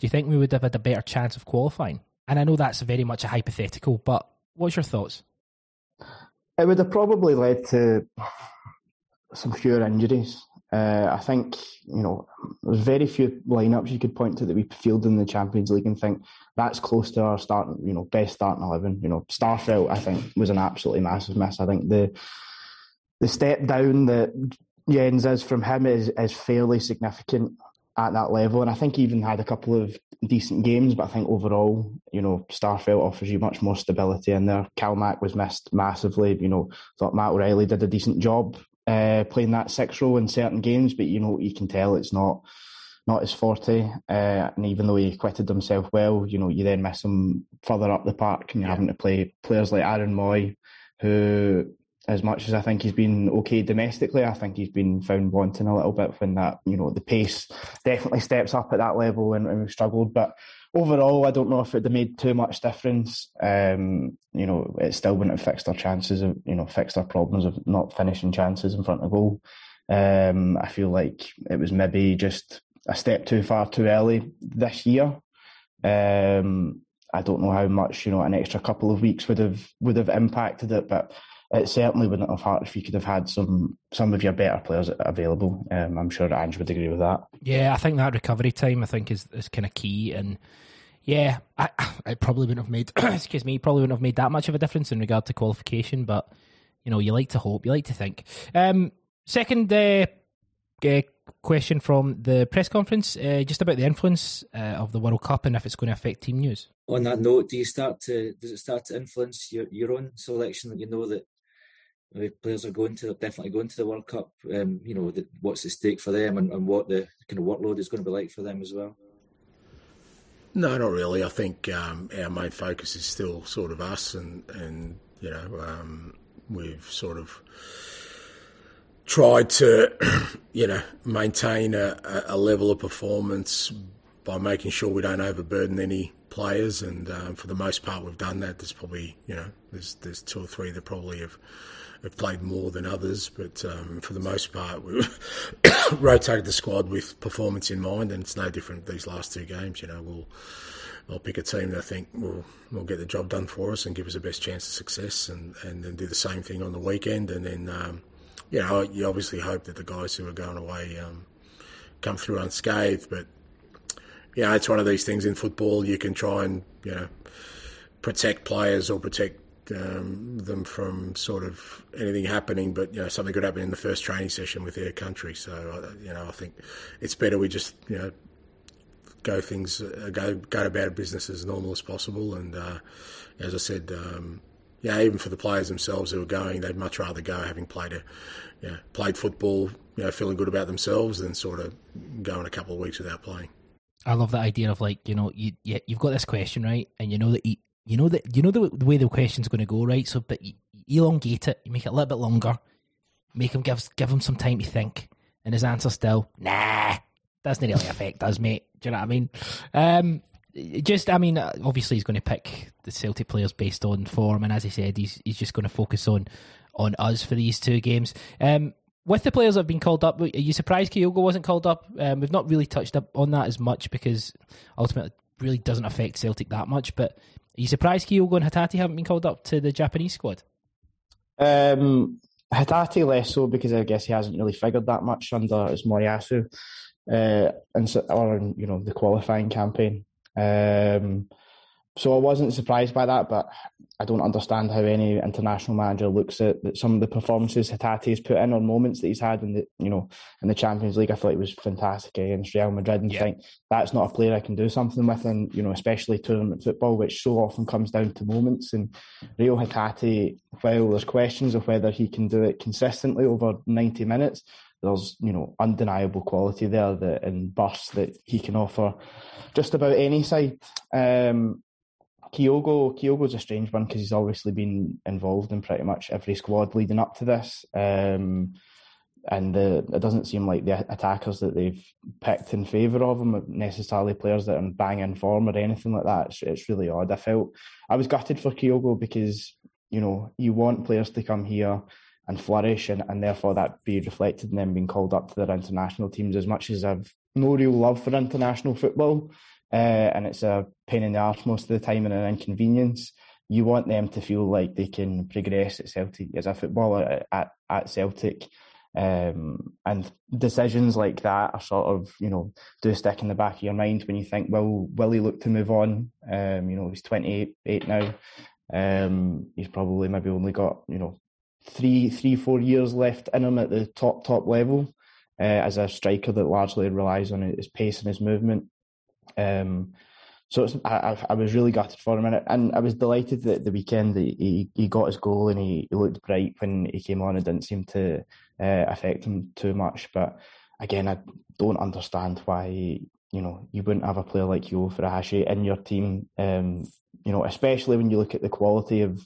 do you think we would have had a better chance of qualifying? And I know that's very much a hypothetical, but what's your thoughts? It would have probably led to some fewer injuries. Uh, I think you know there's very few lineups you could point to that we fielded in the Champions League and think that's close to our starting, you know, best starting eleven. You know, Starfelt I think was an absolutely massive miss. I think the the step down that Jenz is from him is is fairly significant at that level. And I think he even had a couple of decent games, but I think overall, you know, Starfelt offers you much more stability in there. Calmac was missed massively. You know, thought Matt O'Riley did a decent job uh, playing that six role in certain games, but you know, you can tell it's not not his forte. Uh, and even though he acquitted himself well, you know, you then miss him further up the park and you're yeah. having to play players like Aaron Mooy, who as much as I think he's been okay domestically, I think he's been found wanting a little bit when that, you know, the pace definitely steps up at that level and, and we've struggled. But overall, I don't know if it made too much difference. Um, you know, it still wouldn't have fixed our chances of, you know, fixed our problems of not finishing chances in front of goal. Um, I feel like it was maybe just a step too far too early this year. Um, I don't know how much, you know, an extra couple of weeks would have would have impacted it, but it certainly wouldn't have hurt if you could have had some some of your better players available. Um, I'm sure Ange would agree with that. Yeah, I think that recovery time I think is is kind of key, and yeah, I, it probably wouldn't have made excuse me, probably wouldn't have made that much of a difference in regard to qualification, but you know, you like to hope, you like to think. Um, second uh, uh, question from the press conference, uh, just about the influence uh, of the World Cup and if it's going to affect team news. On that note, do you start to does it start to influence your, your own selection? That you know that players are going to definitely going to the World Cup. Um, you know, the, what's at stake for them and, and, what the kind of workload is going to be like for them as well. No, not really. I think um, our main focus is still sort of us, and and you know um, we've sort of tried to you know maintain a, a, level of performance by making sure we don't overburden any players, and um, for the most part we've done that. There's probably you know there's there's two or three that probably have have played more than others, but um, for the most part, we've rotated the squad with performance in mind, and it's no different these last two games. You know, we'll I'll pick a team that I think will will get the job done for us and give us the best chance of success, and, and then do the same thing on the weekend, and then um, you know you obviously hope that the guys who are going away um, come through unscathed, but you know it's one of these things in football you can try and you know protect players or protect um, them from sort of anything happening, but you know something could happen in the first training session with their country. So you know I think it's better we just you know go things uh, go go about business as normal as possible. And uh, as I said, um, yeah, even for the players themselves who are going, they'd much rather go having played a you know, played football, you know, feeling good about themselves than sort of going a couple of weeks without playing. I love that idea of like you know you, you you've got this question right, and you know that you, know that you know the, the way the question's going to go right. So, but elongate it, you make it a little bit longer, make him give give him some time to think, and his answer still nah doesn't really affect us, mate. Do you know what I mean? Um, just, I mean, obviously he's going to pick the Celtic players based on form, and as he said, he's he's just going to focus on on us for these two games. Um, with the players that have been called up, are you surprised Kyogo wasn't called up? Um, we've not really touched up on that as much because ultimately it really doesn't affect Celtic that much. But are you surprised Kyogo and Hatate haven't been called up to the Japanese squad? Um, Hatate less so because I guess he hasn't really figured that much under Moriyasu uh, and so, or you know the qualifying campaign. Um, so I wasn't surprised by that, but I don't understand how any international manager looks at some of the performances Hatate has put in or moments that he's had in the you know in the Champions League. I thought he was fantastic against Real Madrid, and yeah. think that's not a player I can do something with, and you know especially tournament football, which so often comes down to moments. And Reo Hatate, while there's questions of whether he can do it consistently over ninety minutes, there's you know undeniable quality there that and bursts that he can offer just about any side. Um, Kyogo Kyogo's a strange one because he's obviously been involved in pretty much every squad leading up to this. Um, and the, it doesn't seem like the attackers that they've picked in favour of him are necessarily players that are in banging form or anything like that. It's, it's really odd. I felt I was gutted for Kyogo because you know you want players to come here and flourish, and, and therefore that be reflected in them being called up to their international teams. As much as I've no real love for international football, uh, and it's a pain in the arse most of the time and an inconvenience. You want them to feel like they can progress at Celtic as a footballer at, at Celtic. Um, and decisions like that are sort of, you know, do stick in the back of your mind when you think, well, will he look to move on? Um, you know, he's 28 now. Um, he's probably maybe only got, you know, three, three, four years left in him at the top, top level uh, as a striker that largely relies on his pace and his movement. Um, so I, I, was really gutted for him, and, and I was delighted that the weekend he, he got his goal and he, he looked bright when he came on. It didn't seem to uh, affect him too much, but again, I don't understand why you know you wouldn't have a player like Yo Furuhashi in your team. Um, you know, especially when you look at the quality of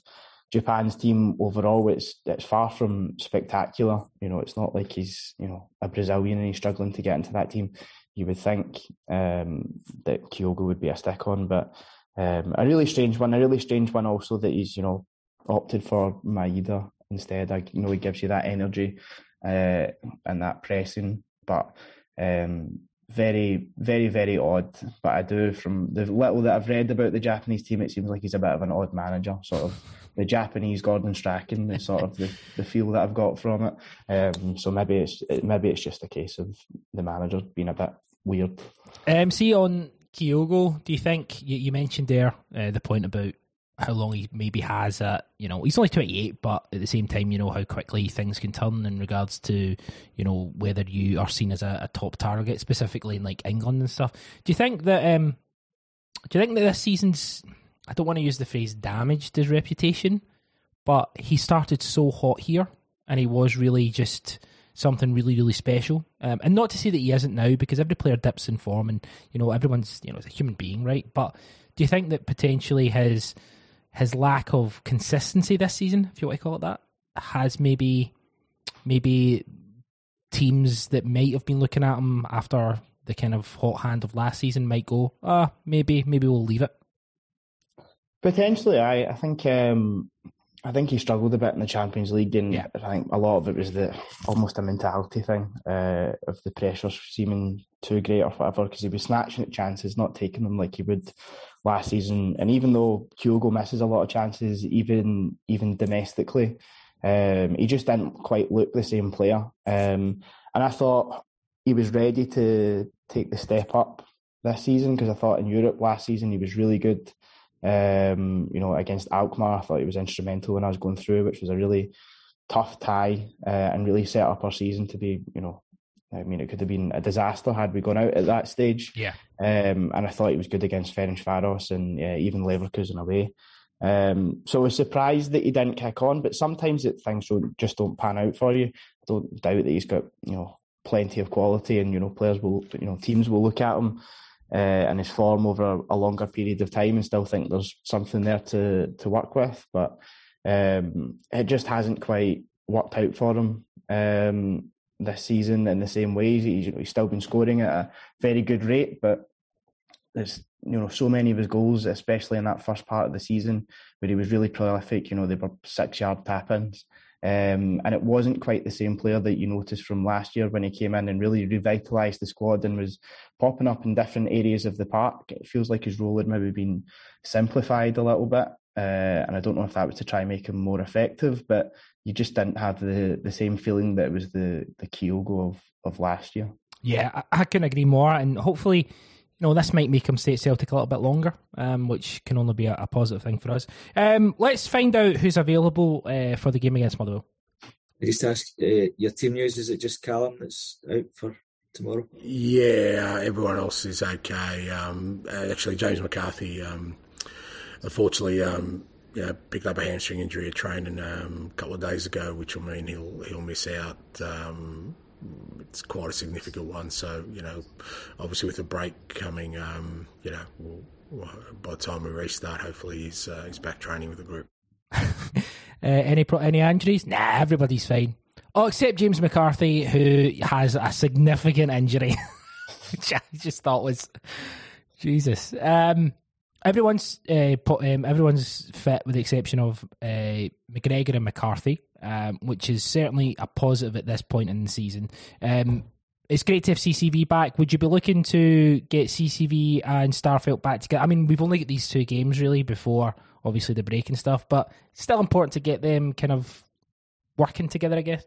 Japan's team overall, it's it's far from spectacular. You know, it's not like he's you know a Brazilian and he's struggling to get into that team. You would think um, that Kyogo would be a stick on, but um, a really strange one. A really strange one also that he's you know opted for Maeda instead. I you know he gives you that energy uh, and that pressing, but um, very, very, very odd. But I do, from the little that I've read about the Japanese team, it seems like he's a bit of an odd manager, sort of the Japanese Gordon Strachan is sort of the, the feel that I've got from it. Um, so maybe it's maybe it's just a case of the manager being a bit weird. Um, see on Kyogo, do you think you, you mentioned there uh, the point about how long he maybe has at you know he's only 28 but at the same time you know how quickly things can turn in regards to you know whether you are seen as a, a top target specifically in like england and stuff do you think that um do you think that this season's I don't want to use the phrase damaged his reputation, but he started so hot here and he was really just something really, really special. Um, and not to say that he isn't now, because every player dips in form, and you know everyone's you know is a human being, right? But do you think that potentially his his lack of consistency this season, if you want to call it that, has maybe maybe teams that might have been looking at him after the kind of hot hand of last season might go, ah, maybe maybe we'll leave it. Potentially, I I think um, I think he struggled a bit in the Champions League, and Yeah. I think a lot of it was the almost a mentality thing uh, of the pressures seeming too great or whatever. Because he was snatching at chances, not taking them like he would last season. And even though Kyogo misses a lot of chances, even even domestically, um, he just didn't quite look the same player. Um, and I thought he was ready to take the step up this season because I thought in Europe last season he was really good. Um, you know, against Alkmaar, I thought he was instrumental when I was going through, which was a really tough tie uh, and really set up our season to be, you know, I mean, it could have been a disaster had we gone out at that stage. Yeah. Um, and I thought he was good against Ferencvaros and uh, even Leverkusen away. Um, so I was surprised that he didn't kick on, but sometimes it, things don't, just don't pan out for you. I don't doubt that he's got, you know, plenty of quality and, you know, players will, you know, teams will look at him uh, and his form over a, longer period of time and still think there's something there to, to work with. But um, it just hasn't quite worked out for him um, this season in the same way. He's, he's still been scoring at a very good rate, but there's you know so many of his goals, especially in that first part of the season, where he was really prolific. You know, they were six yard tap ins. Um, and it wasn't quite the same player that you noticed from last year when he came in and really revitalised the squad and was popping up in different areas of the park. It feels like his role had maybe been simplified a little bit. Uh, and I don't know if that was to try and make him more effective, but you just didn't have the, the same feeling that it was the, the Kyogo of, of last year. Yeah, I, I couldn't agree more. And hopefully, you know, this might make him stay at Celtic a little bit longer, um, which can only be a, a positive thing for us. Um, let's find out who's available uh, for the game against Motherwell. I just ask uh, your team news. Is it just Callum that's out for tomorrow? Yeah, everyone else is okay. Um, actually, James McCarthy, um, unfortunately, um, you know, picked up a hamstring injury at training um, a couple of days ago, which will mean he'll he'll miss out. Um, it's quite a significant one. So you know, obviously with the break coming, um, you know, we'll, we'll, by the time we restart, hopefully he's uh, he's back training with the group. uh, any pro- any injuries? Nah, everybody's fine. Oh, except James McCarthy, who has a significant injury, which I just thought was Jesus. Um, everyone's uh, po- um, everyone's fit with the exception of uh, McGregor and McCarthy, um, which is certainly a positive at this point in the season. Um, it's great to have CCV back. Would you be looking to get CCV and Starfelt back together? I mean, we've only got these two games really before obviously the break and stuff, but it's still important to get them kind of working together, I guess.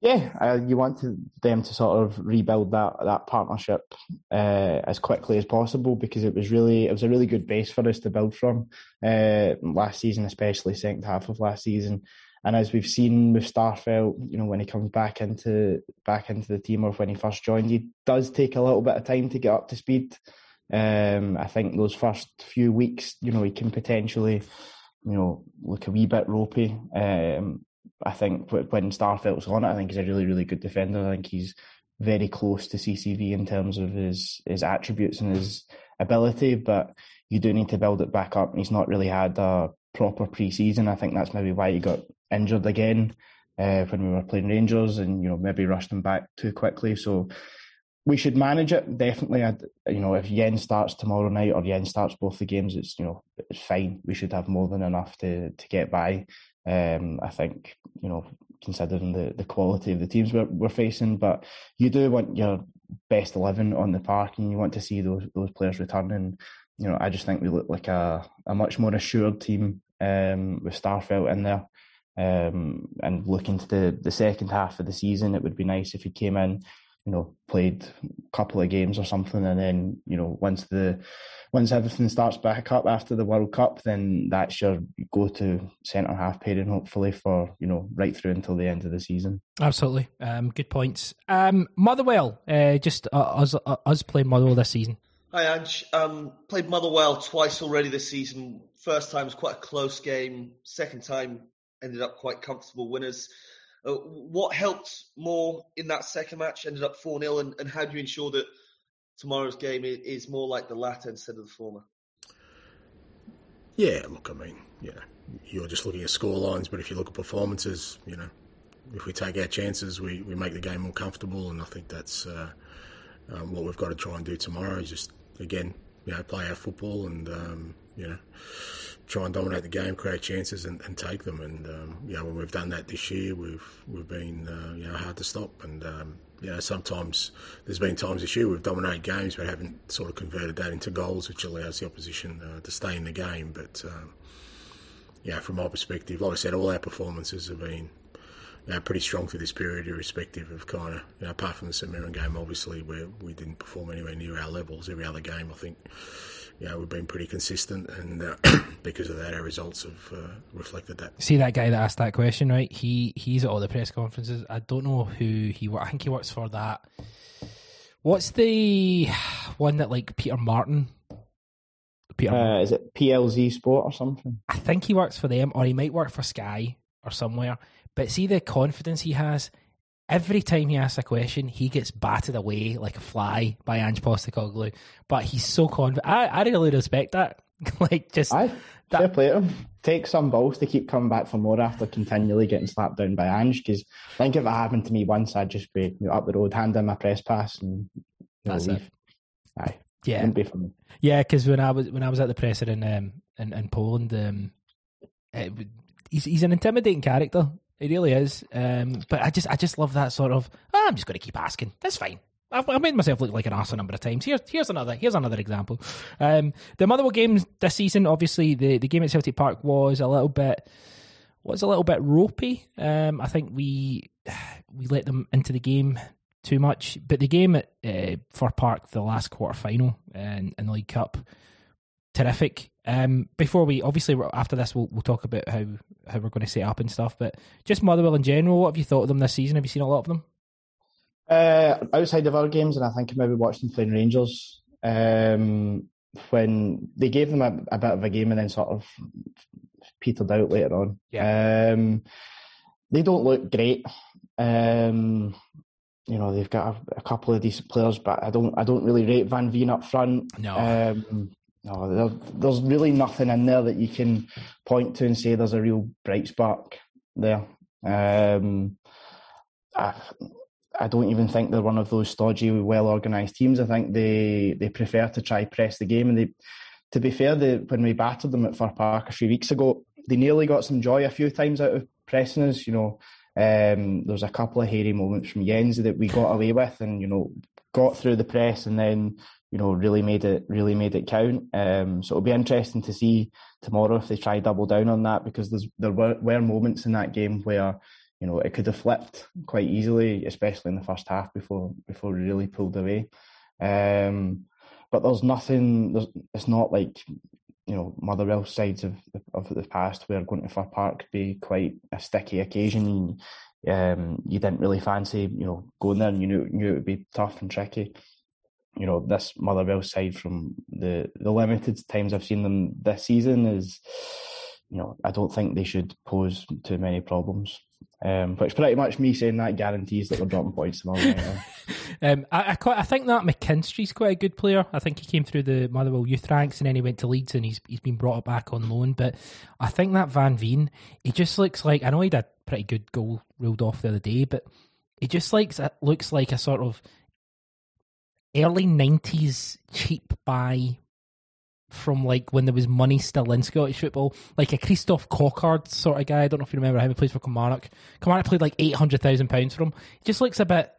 Yeah, uh, you want to, them to sort of rebuild that that partnership uh, as quickly as possible because it was really it was a really good base for us to build from uh, last season, especially second half of last season. And as we've seen with Starfelt, you know, when he comes back into back into the team or when he first joined, he does take a little bit of time to get up to speed. Um, I think those first few weeks, you know, he can potentially, you know, look a wee bit ropey. Um, I think when Starfelt's on it, I think he's a really, really good defender. I think he's very close to CCV in terms of his his attributes and his ability, but you do need to build it back up. He's not really had a proper pre-season. I think that's maybe why he got injured again uh, when we were playing Rangers, and you know maybe rushed him back too quickly. So we should manage it definitely. I'd, you know, if Yen starts tomorrow night or Yen starts both the games, it's you know it's fine. We should have more than enough to to get by. Um, I think you know considering the, the quality of the teams we're, we're facing, but you do want your best eleven on the park, and you want to see those those players returning. You know, I just think we look like a, a much more assured team um, with Starfelt in there. Um, and looking to the, the second half of the season, it would be nice if he came in, you know, played a couple of games or something, and then you know once the once everything starts back up after the World Cup, then that's your go to centre half pairing, hopefully for you know right through until the end of the season. Absolutely, um, good points. Um, Motherwell, uh, just uh, us uh, us playing Motherwell this season. Hi, Ange. Um, played Motherwell twice already this season. First time was quite a close game. Second time ended up quite comfortable winners. Uh, what helped more in that second match? Ended up 4 0, and, and how do you ensure that tomorrow's game is, more like the latter instead of the former? Yeah, look, I mean, you know, you're just looking at score lines, but if you look at performances, you know, if we take our chances, we, we make the game more comfortable, and I think that's uh, um, what we've got to try and do tomorrow. Is just again, you know, play our football and um, you know, try and dominate the game, create chances, and, and take them. And um, you know, when we've done that this year, we've we've been uh, you know hard to stop. And um, you know, sometimes there's been times this year we've dominated games, but haven't sort of converted that into goals, which allows the opposition uh, to stay in the game. But um, yeah, from my perspective, like I said, all our performances have been you know, pretty strong through this period, irrespective of kind of, you know, apart from the St Mirren game, obviously, where we didn't perform anywhere near our levels. Every other game, I think, you know, we've been pretty consistent, and uh, because of that, our results have uh, reflected that. See that guy that asked that question, right? He he's at all the press conferences. I don't know who he. I think he works for that. What's the one that like Peter Martin? Peter, uh, is it PLZ Sport or something? I think he works for them, or he might work for Sky or somewhere. But see the confidence he has. Every time he asks a question, he gets batted away like a fly by Ange Postecoglou. But he's so confident. I, I really respect that. like just I that, fair play him. Take some balls to keep coming back for more after continually getting slapped down by Ange. Because I think if it happened to me once, I'd just be you know, up the road, hand in my press pass, and you know, That's leave. it. Aye, Yeah, wouldn't be for me. yeah. Because when I was when I was at the presser in um in, in Poland, um, it, he's he's an intimidating character. He really is. Um, but I just I just love that sort of. "Ah, I'm just going to keep asking. That's fine. I've, I've made myself look like an arse a number of times. Here's here's another here's another example. Um, the Motherwell games this season, obviously the, the game at Celtic Park was a little bit was a little bit ropey. Um, I think we we let them into the game too much. But the game at uh, Fir Park, the last quarter final in, in the League Cup, terrific. Um, before we obviously after this we'll we'll talk about how how we're going to set up and stuff. But just Motherwell in general, what have you thought of them this season? Have you seen a lot of them? Uh, outside of our games, and I think I maybe watched them playing Rangers um, when they gave them a, a bit of a game and then sort of petered out later on. Yeah. Um, they don't look great. Um, you know, they've got a, a couple of decent players, but I don't I don't really rate Van Veen up front. No. Um, no, there, there's really nothing in there that you can point to and say there's a real bright spark there. Um, I, I don't even think they're one of those stodgy, well organised teams. I think they they prefer to try press the game. And they, to be fair, they, when we battered them at Fir Park a few weeks ago, they nearly got some joy a few times out of pressing us. You know, um, there was a couple of hairy moments from Jenz that we got away with, and you know, got through the press, and then you know really made it really made it count. Um, so it'll be interesting to see tomorrow if they try double down on that because there's there were, were moments in that game where you know it could have flipped quite easily, especially in the first half before before we really pulled away. Um, but there's nothing. There's, it's not like you know Motherwell sides of of the past where going to Fir Park could be quite a sticky occasion. Um, you didn't really fancy you know going there, and you knew knew it would be tough and tricky. You know this Motherwell side from the the limited times I've seen them this season is, you know, I don't think they should pose too many problems. Um, it's pretty much me saying that guarantees that we're dropping points tomorrow night. now. Um, I, I, quite, I think that McKinstry's quite a good player. I think he came through the Motherwell youth ranks and then he went to Leeds and he's he's been brought back on loan. But I think that Van Veen, he just looks like I know he had a pretty good goal ruled off the other day, but he just likes looks like a sort of early nineties cheap buy from like when there was money still in Scottish football, like a Christoph Cockard sort of guy. I don't know if you remember him. He plays for Kilmarnock. Kilmarnock played like eight hundred thousand pounds for him. He just looks a bit.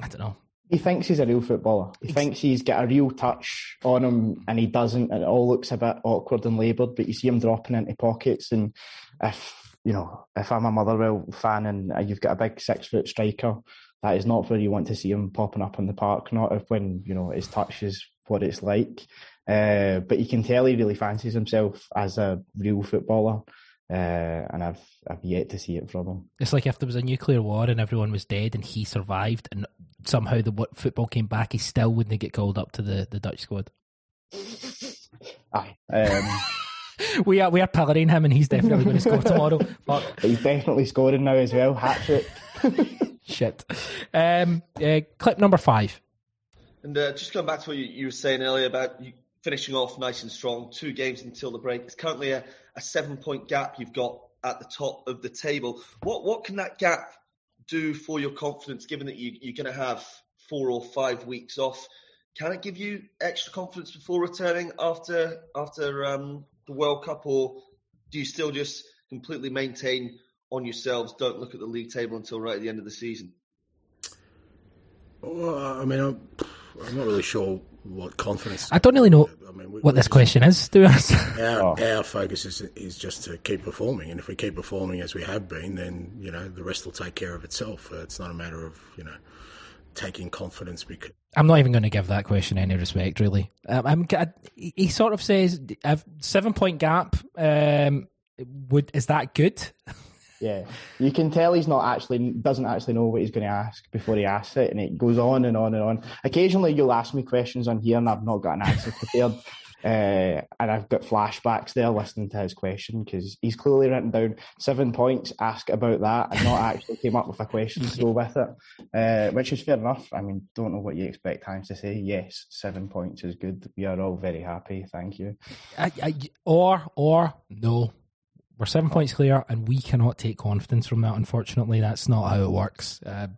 I don't know. He thinks he's a real footballer. He Ex- thinks he's got a real touch on him, and he doesn't. And it all looks a bit awkward and laboured. But you see him dropping into pockets, and if you know, if I'm a Motherwell fan and uh, you've got a big six foot striker, that is not where you want to see him popping up in the park. Not if when you know his touch is what it's like. Uh, but you can tell he really fancies himself as a real footballer, uh, and I've I've yet to see it from him. It's like if there was a nuclear war and everyone was dead and he survived, and somehow the what football came back, he still wouldn't get called up to the, the Dutch squad. Aye. Um, we are we are pillaring him, and he's definitely going to score tomorrow. Fuck. He's definitely scoring now as well. Hat trick. Shit. Um, uh, clip number five. And uh, just going back to what you, you, were saying earlier about you finishing off nice and strong, two games until the break. It's currently a, a seven point gap you've got at the top of the table. What what can that gap do for your confidence, given that you, you're going to have four or five weeks off? Can it give you extra confidence before returning after after um, the World Cup, or do you still just completely maintain on yourselves? Don't look at the league table until right at the end of the season. Well, I mean, I'm, I'm not really sure what confidence. I don't really know I mean, we, what this question is. To us, our, our focus is is just to keep performing, and if we keep performing as we have been, then you know the rest will take care of itself. Uh, it's not a matter of you know taking confidence because I'm not even going to give that question any respect, really. Um, I'm, I, he sort of says a seven point gap. Um, would is that good? Yeah, you can tell he's not actually doesn't actually know what he's going to ask before he asks it, and it goes on and on and on. Occasionally, you'll ask me questions on here, and I've not got an answer prepared. Uh, and I've got flashbacks there listening to his question because he's clearly written down seven points, ask about that, and not actually came up with a question to go with it, uh, which is fair enough. I mean, don't know what you expect times to say. Yes, seven points is good. We are all very happy. Thank you. I, I, or, or, no. We're seven points clear, and we cannot take confidence from that. Unfortunately, that's not how it works. Uh,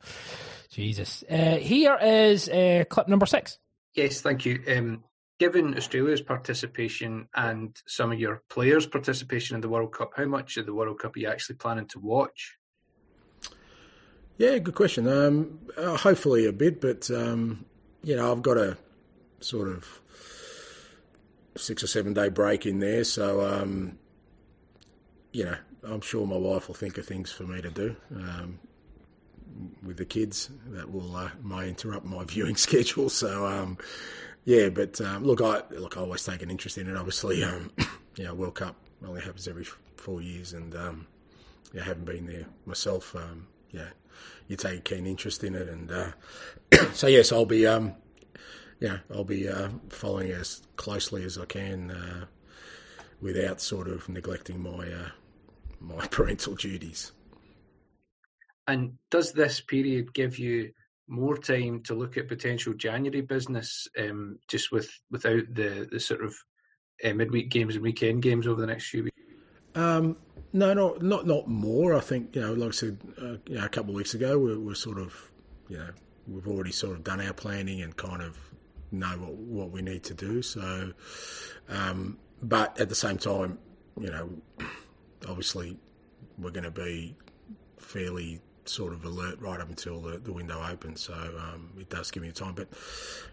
Jesus. Uh, here is uh, clip number six. Yes, thank you. Um, given Australia's participation and some of your players' participation in the World Cup, how much of the World Cup are you actually planning to watch? Yeah, good question. Um, uh, hopefully a bit, but um, you know, I've got a sort of six or seven day break in there, so um, you know, I'm sure my wife will think of things for me to do um, with the kids that will uh, may interrupt my viewing schedule. So um, yeah, but um, look, I look, I always take an interest in it. Obviously, um, you know, World Cup only happens every four years, and um, yeah, I haven't been there myself. Um, yeah, you take a keen interest in it, and uh, so yes, I'll be, um, yeah, I'll be uh, following as closely as I can uh, without sort of neglecting my uh, my parental duties. And does this period give you more time to look at potential January business, um, just with without the the sort of uh, midweek games and weekend games over the next few weeks? Um, no, not not not more. I think you know, like I said, uh, you know, a couple of weeks ago, we're, we're, sort of, you know, we've already sort of done our planning and kind of know what what we need to do. So, um, but at the same time, you know, obviously, we're going to be fairly sort of alert right up until the, the window opens. So um, it does give me time. But,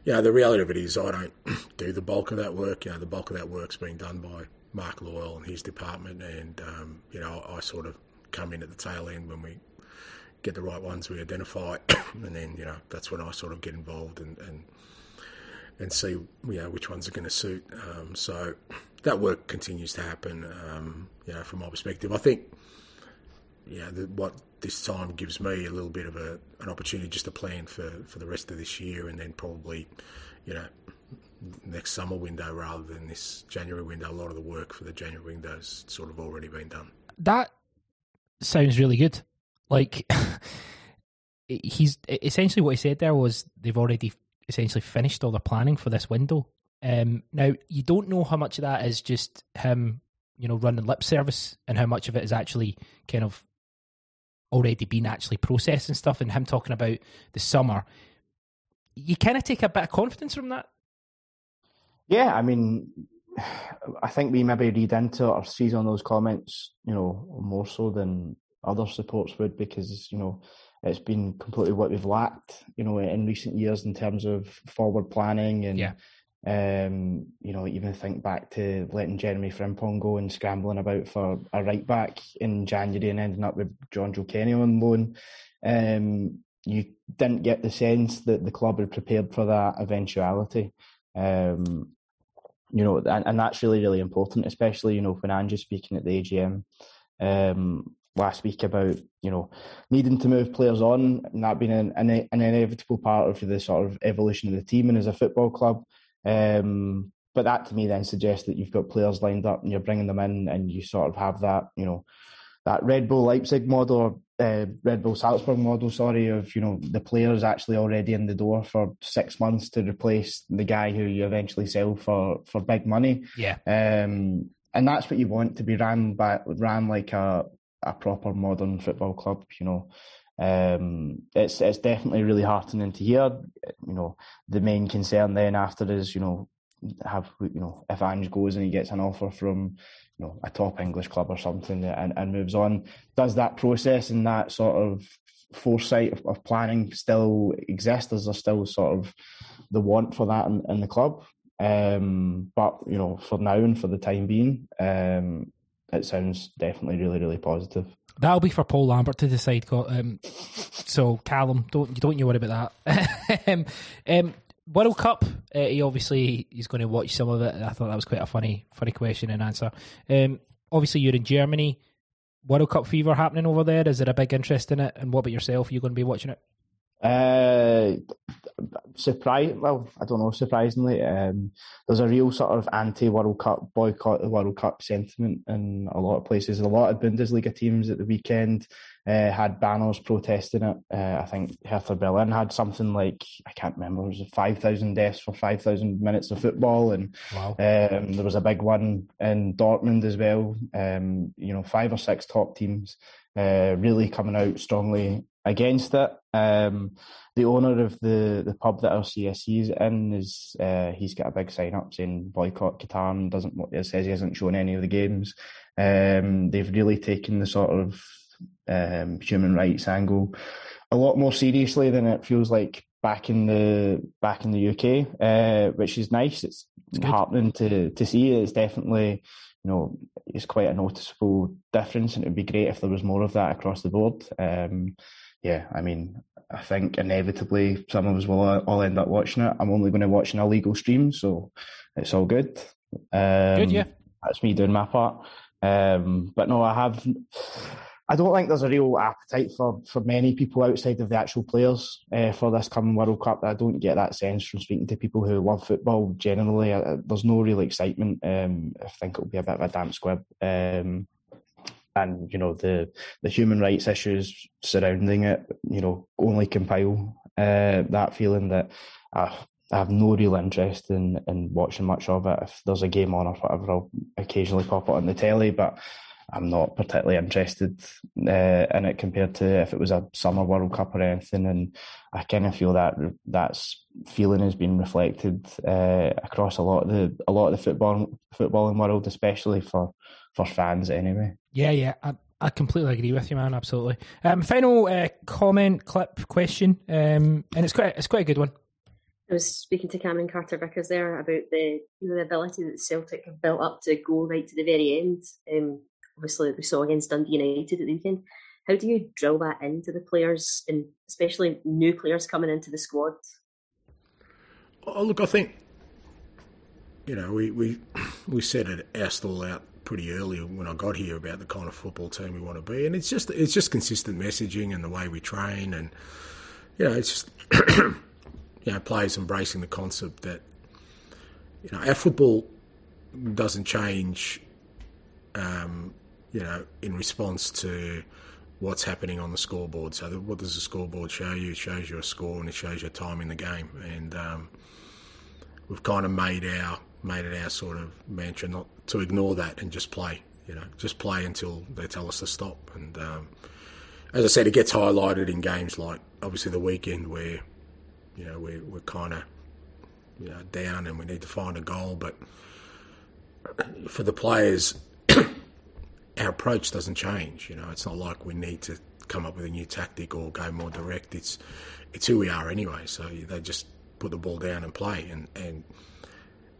you know, the reality of it is I don't do the bulk of that work. You know, the bulk of that work's being done by Mark Lawwell and his department. And, um, you know, I sort of come in at the tail end when we get the right ones we identify. and then, you know, that's when I sort of get involved and, and, and see, you know, which ones are going to suit. Um, so that work continues to happen, um, you know, from my perspective. I think, know, the, what this time gives me a little bit of a, an opportunity just to plan for, for the rest of this year and then probably, you know, next summer window rather than this January window. A lot of the work for the January window has sort of already been done. That sounds really good. Like, he's essentially what he said there was they've already essentially finished all the planning for this window. Um, now, you don't know how much of that is just him, you know, running lip service and how much of it is actually kind of already been actually processed and stuff, and him talking about the summer, you kind of take a bit of confidence from that. Yeah, I mean, I think we maybe read into or seize on those comments, you know, more so than other supports would, because you know it's been completely what we've lacked, you know, in recent years in terms of forward planning and yeah. Um, you know, even think back to letting Jeremy Frimpong go and scrambling about for a right back in January and ending up with Jonjoe Kenny on loan. Um, you didn't get the sense that the club had prepared for that eventuality. Um, you know, and, and that's really, really important, especially, you know, when Andrew's speaking at the AGM um, last week about, you know, needing to move players on and that being an, an, an inevitable part of the sort of evolution of the team and as a football club. Um, but that to me then suggests that you've got players lined up and you're bringing them in and you sort of have that, you know, that Red Bull Leipzig model or uh, Red Bull Salzburg model, sorry, of you know the players actually already in the door for six months to replace the guy who you eventually sell for for big money. Yeah, um, and that's what you want to be ran by ran like a a proper modern football club. You know, um, it's it's definitely really heartening to hear. You know, the main concern then after is you know have you know if Ange goes and he gets an offer from you know a top English club or something and, and moves on, does that process and that sort of foresight of, of planning still exist? Is there still sort of the want for that in, in the club? Um, but you know, for now and for the time being, um, it sounds definitely really, really positive. That'll be for Paul Lambert to decide. Um, so Calum, don't don't you worry about that. um, um, World Cup. Uh, he obviously he's going to watch some of it. I thought that was quite a funny funny question and answer. Um, obviously, you're in Germany. World Cup fever happening over there. Is there a big interest in it? And what about yourself? Are you going to be watching it? Uh, surprise. Well, I don't know. Surprisingly, um, there's a real sort of anti-World Cup boycott the World Cup sentiment in a lot of places. A lot of Bundesliga teams at the weekend uh, had banners protesting it. Uh, I think Hertha Berlin had something like I can't remember. It was five thousand deaths for five thousand minutes of football, and wow. um, there was a big one in Dortmund as well. Um, you know, five or six top teams uh, really coming out strongly against it. Um, the owner of the, the pub that LCSC is in is uh, he's got a big sign up saying boycott Qatar and doesn't it says he hasn't shown any of the games. Um, they've really taken the sort of um, human rights angle a lot more seriously than it feels like back in the back in the UK, uh, which is nice. It's, it's heartening to to see. It's definitely you know it's quite a noticeable difference, and it'd be great if there was more of that across the board. Um, yeah, I mean, I think inevitably some of us will all end up watching it. I'm only going to watch an illegal stream, so it's all good. Um, good, yeah. That's me doing my part. Um, but no, I have. I don't think there's a real appetite for, for many people outside of the actual players uh, for this coming World Cup. I don't get that sense from speaking to people who love football generally. Uh, there's no real excitement. Um, I think it'll be a bit of a damp squib. Um, and you know the the human rights issues surrounding it, you know, only compile uh, that feeling that uh, I have no real interest in in watching much of it. If there's a game on or whatever, I'll occasionally pop it on the telly, but I'm not particularly interested uh, in it compared to if it was a summer World Cup or anything. And I kind of feel that that's feeling has been reflected uh, across a lot of the a lot of the football footballing world, especially for for fans anyway. Yeah, yeah. I, I completely agree with you, man. Absolutely. Um, final uh, comment, clip, question, um, and it's quite it's quite a good one. I was speaking to Cameron Carter Vickers there about the you know, the ability that Celtic have built up to go right to the very end. Um, obviously, we saw against Dundee United at the weekend. How do you drill that into the players, and especially new players coming into the squad? Oh, look, I think you know we we we set it our stall out pretty early when I got here about the kind of football team we want to be, and it's just it's just consistent messaging and the way we train, and you know it's just you know players embracing the concept that you know our football doesn't change, um, you know, in response to what's happening on the scoreboard. So what does the scoreboard show you? It shows you a score and it shows your time in the game, and um, we've kind of made our made it our sort of mantra not to ignore that and just play. You know, just play until they tell us to stop. And um, as I said, it gets highlighted in games like obviously the weekend where you know we're, we're kind of you know down and we need to find a goal. But for the players, our approach doesn't change. You know, it's not like we need to come up with a new tactic or go more direct. It's it's who we are anyway. So they just put the ball down and play and and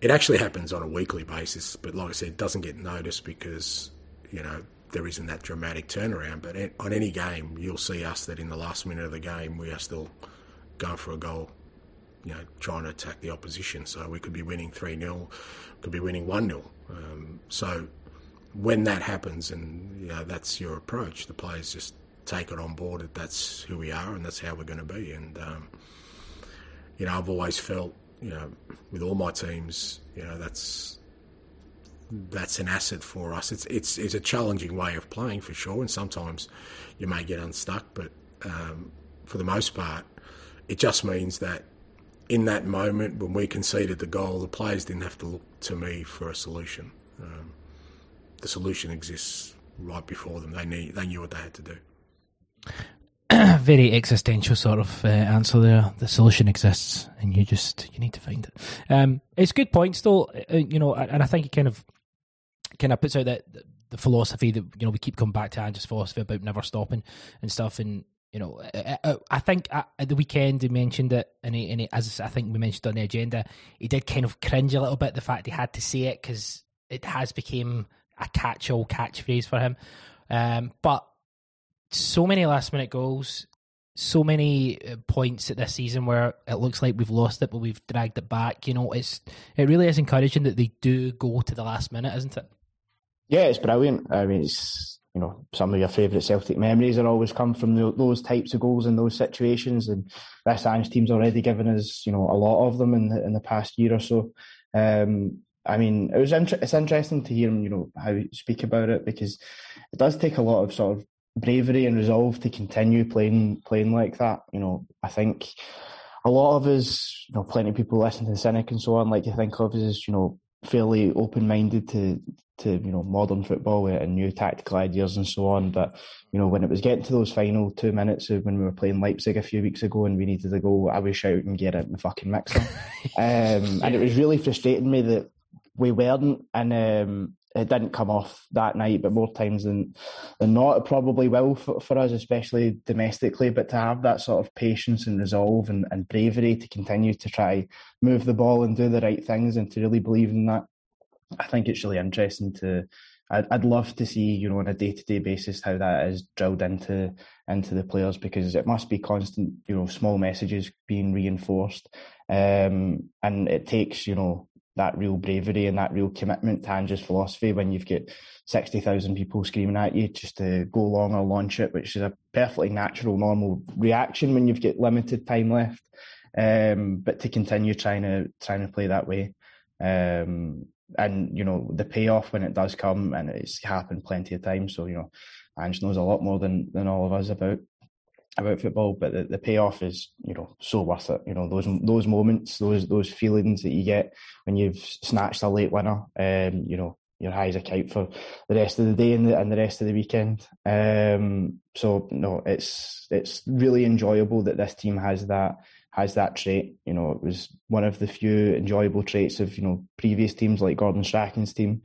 it actually happens on a weekly basis, but like I said, it doesn't get noticed because you know there isn't that dramatic turnaround. But on any game, you'll see us that in the last minute of the game, we are still going for a goal. You know, trying to attack the opposition. So we could be winning three 0 could be winning one 0 um, So when that happens, and you know that's your approach, the players just take it on board that that's who we are and that's how we're going to be. And um, you know, I've always felt you know, with all my teams, you know, that's that's an asset for us. It's it's it's a challenging way of playing for sure, and sometimes you may get unstuck, but um, for the most part, it just means that in that moment when we conceded the goal, the players didn't have to look to me for a solution. Um, the solution exists right before them. They knew they knew what they had to do. Very existential sort of uh, answer there. The solution exists, and you just you need to find it. Um, it's good points though, uh, you know, and I think it kind of kind of puts out that the philosophy that you know we keep coming back to Ange's philosophy about never stopping and stuff. And you know, I, I think at the weekend he mentioned it, and, he, and he, as I think we mentioned on the agenda, he did kind of cringe a little bit the fact he had to say it because it has become a catch-all catchphrase for him. Um, but so many last-minute goals, so many uh, points at this season where it looks like we've lost it, but we've dragged it back. You know, it's it really is encouraging that they do go to the last minute, isn't it? Yeah, it's brilliant. I mean, it's you know some of your favourite Celtic memories are always come from the, those types of goals in those situations, and this Ange team's already given us you know a lot of them in the in the past year or so. Um, I mean, it was inter- it's interesting to hear him, you know, how you speak about it because it does take a lot of sort of bravery and resolve to continue playing playing like that. You know, I think a lot of us, you know, plenty of people listen to the Cynic and so on, like to think of us as, you know, fairly open minded to to you know modern football and new tactical ideas and so on. But you know when it was getting to those final two minutes of when we were playing Leipzig a few weeks ago and we needed to go, I was shouting and get it in the fucking mixer, um, and it was really frustrating me that we weren't, and um, it didn't come off that night. But more times than than not, it probably will for, for us, especially domestically. But to have that sort of patience and resolve and, and bravery to continue to try move the ball and do the right things and to really believe in that I think it's really interesting to. I'd, I'd love to see, you know, on a day to day basis how that is drilled into into the players because it must be constant, you know, small messages being reinforced, um, and it takes, you know, that real bravery and that real commitment to Ange's philosophy when you've got sixty thousand people screaming at you just to go along or launch it, which is a perfectly natural, normal reaction when you've got limited time left. Um, but to continue trying to trying to play that way, um, and you know the payoff when it does come, and it's happened plenty of times. So you know, Ange knows a lot more than than all of us about about football, but the, the payoff is you know so worth it. You know those those moments, those those feelings that you get when you've snatched a late winner. Um, you know your high as a for the rest of the day and the, and the rest of the weekend. Um, so no, it's it's really enjoyable that this team has that has that trait. You know, it was one of the few enjoyable traits of you know previous teams like Gordon Strachan's team,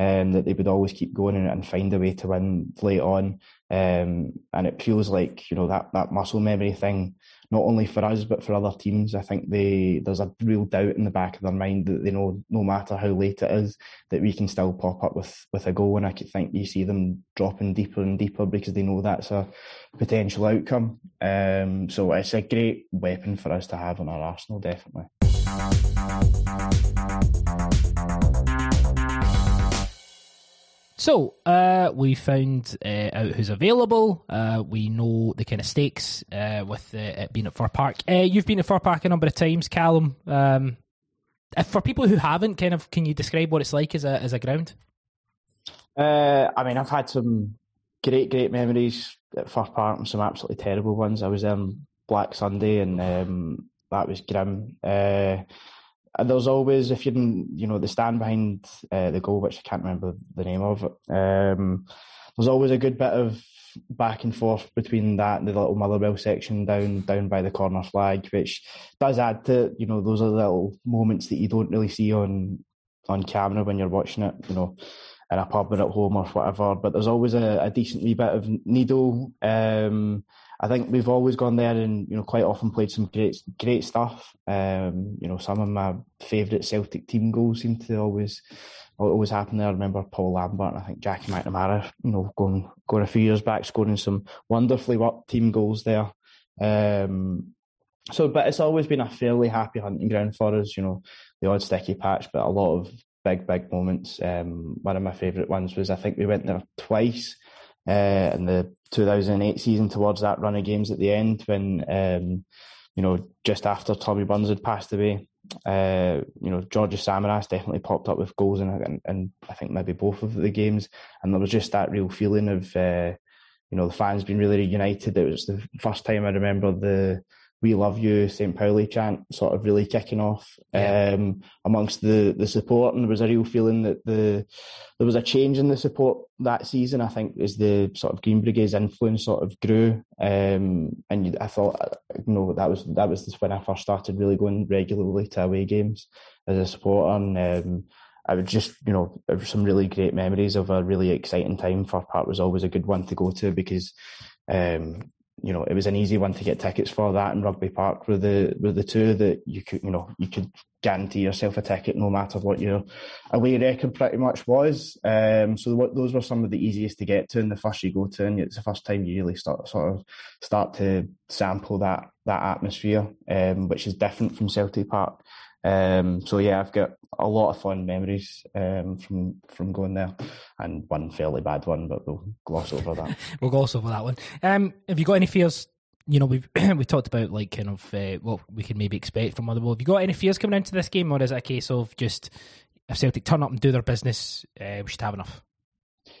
um, that they would always keep going and, find a way to win late on. Um, and it feels like you know that that muscle memory thing not only for us but for other teams. I think they there's a real doubt in the back of their mind that they know no matter how late it is that we can still pop up with with a goal. And I think you see them dropping deeper and deeper because they know that's a potential outcome. Um, so it's a great weapon for us to have on our arsenal, definitely. So uh, we found uh, out who's available. Uh, we know the kind of stakes uh, with it being at Fir Park. Uh, you've been at Fir Park a number of times, Calum. Um, for people who haven't, kind of, can you describe what it's like as a as a ground? Uh, I mean, I've had some great, great memories at Fir Park and some absolutely terrible ones. I was on Black Sunday, and um, that was grim there's always if you're in, you know the stand behind uh, the goal, which I can't remember the name of. Um, there's always a good bit of back and forth between that and the little Motherwell section down down by the corner flag, which does add to you know those are little moments that you don't really see on on camera when you're watching it. You know. In a pub or at home or whatever, but there's always a, a decent wee bit of needle um, I think we've always gone there and you know quite often played some great great stuff. Um, you know, some of my favourite Celtic team goals seem to always always happen there. I remember Paul Lambert and I think Jackie McNamara, you know, going going a few years back, scoring some wonderfully worked team goals there. Um, so, but it's always been a fairly happy hunting ground for us. You know, the odd sticky patch, but a lot of big, big moments. Um, one of my favourite ones was I think we went there twice uh, in the 2008 season towards that run of games at the end when um, you know, just after Tommy Burns had passed away, uh, you know, Georgios Samaras definitely popped up with goals and, and I think maybe both of the games, and there was just that real feeling of, uh, you know, the fans being really united. It was the first time I remember the "We love you" St. Pauli chant sort of really kicking off yeah. um, amongst the the support, and there was a real feeling that the there was a change in the support that season. I think as the sort of Green Brigade's influence sort of grew, um, and I thought, you know, that was that was when I first started really going regularly to away games as a supporter, and um, I would just, you know, some really great memories of a really exciting time. Fir Park was always a good one to go to because, um, you know, it was an easy one to get tickets for. That and Rugby Park were the were the two that you could, you know, you could guarantee yourself a ticket no matter what your away record pretty much was. Um, so those were some of the easiest to get to, and the first you go to, and it's the first time you really start sort of start to sample that that atmosphere, um, which is different from Celtic Park. Um, so yeah, I've got a lot of fond memories um, from from going there, and one fairly bad one, but we'll gloss over that. we'll gloss over that one. Um, have you got any fears? You know, we've we talked about like kind of uh, what we can maybe expect from Motherwell. Have you got any fears coming into this game, or is it a case of just if Celtic turn up and do their business, uh, we should have enough?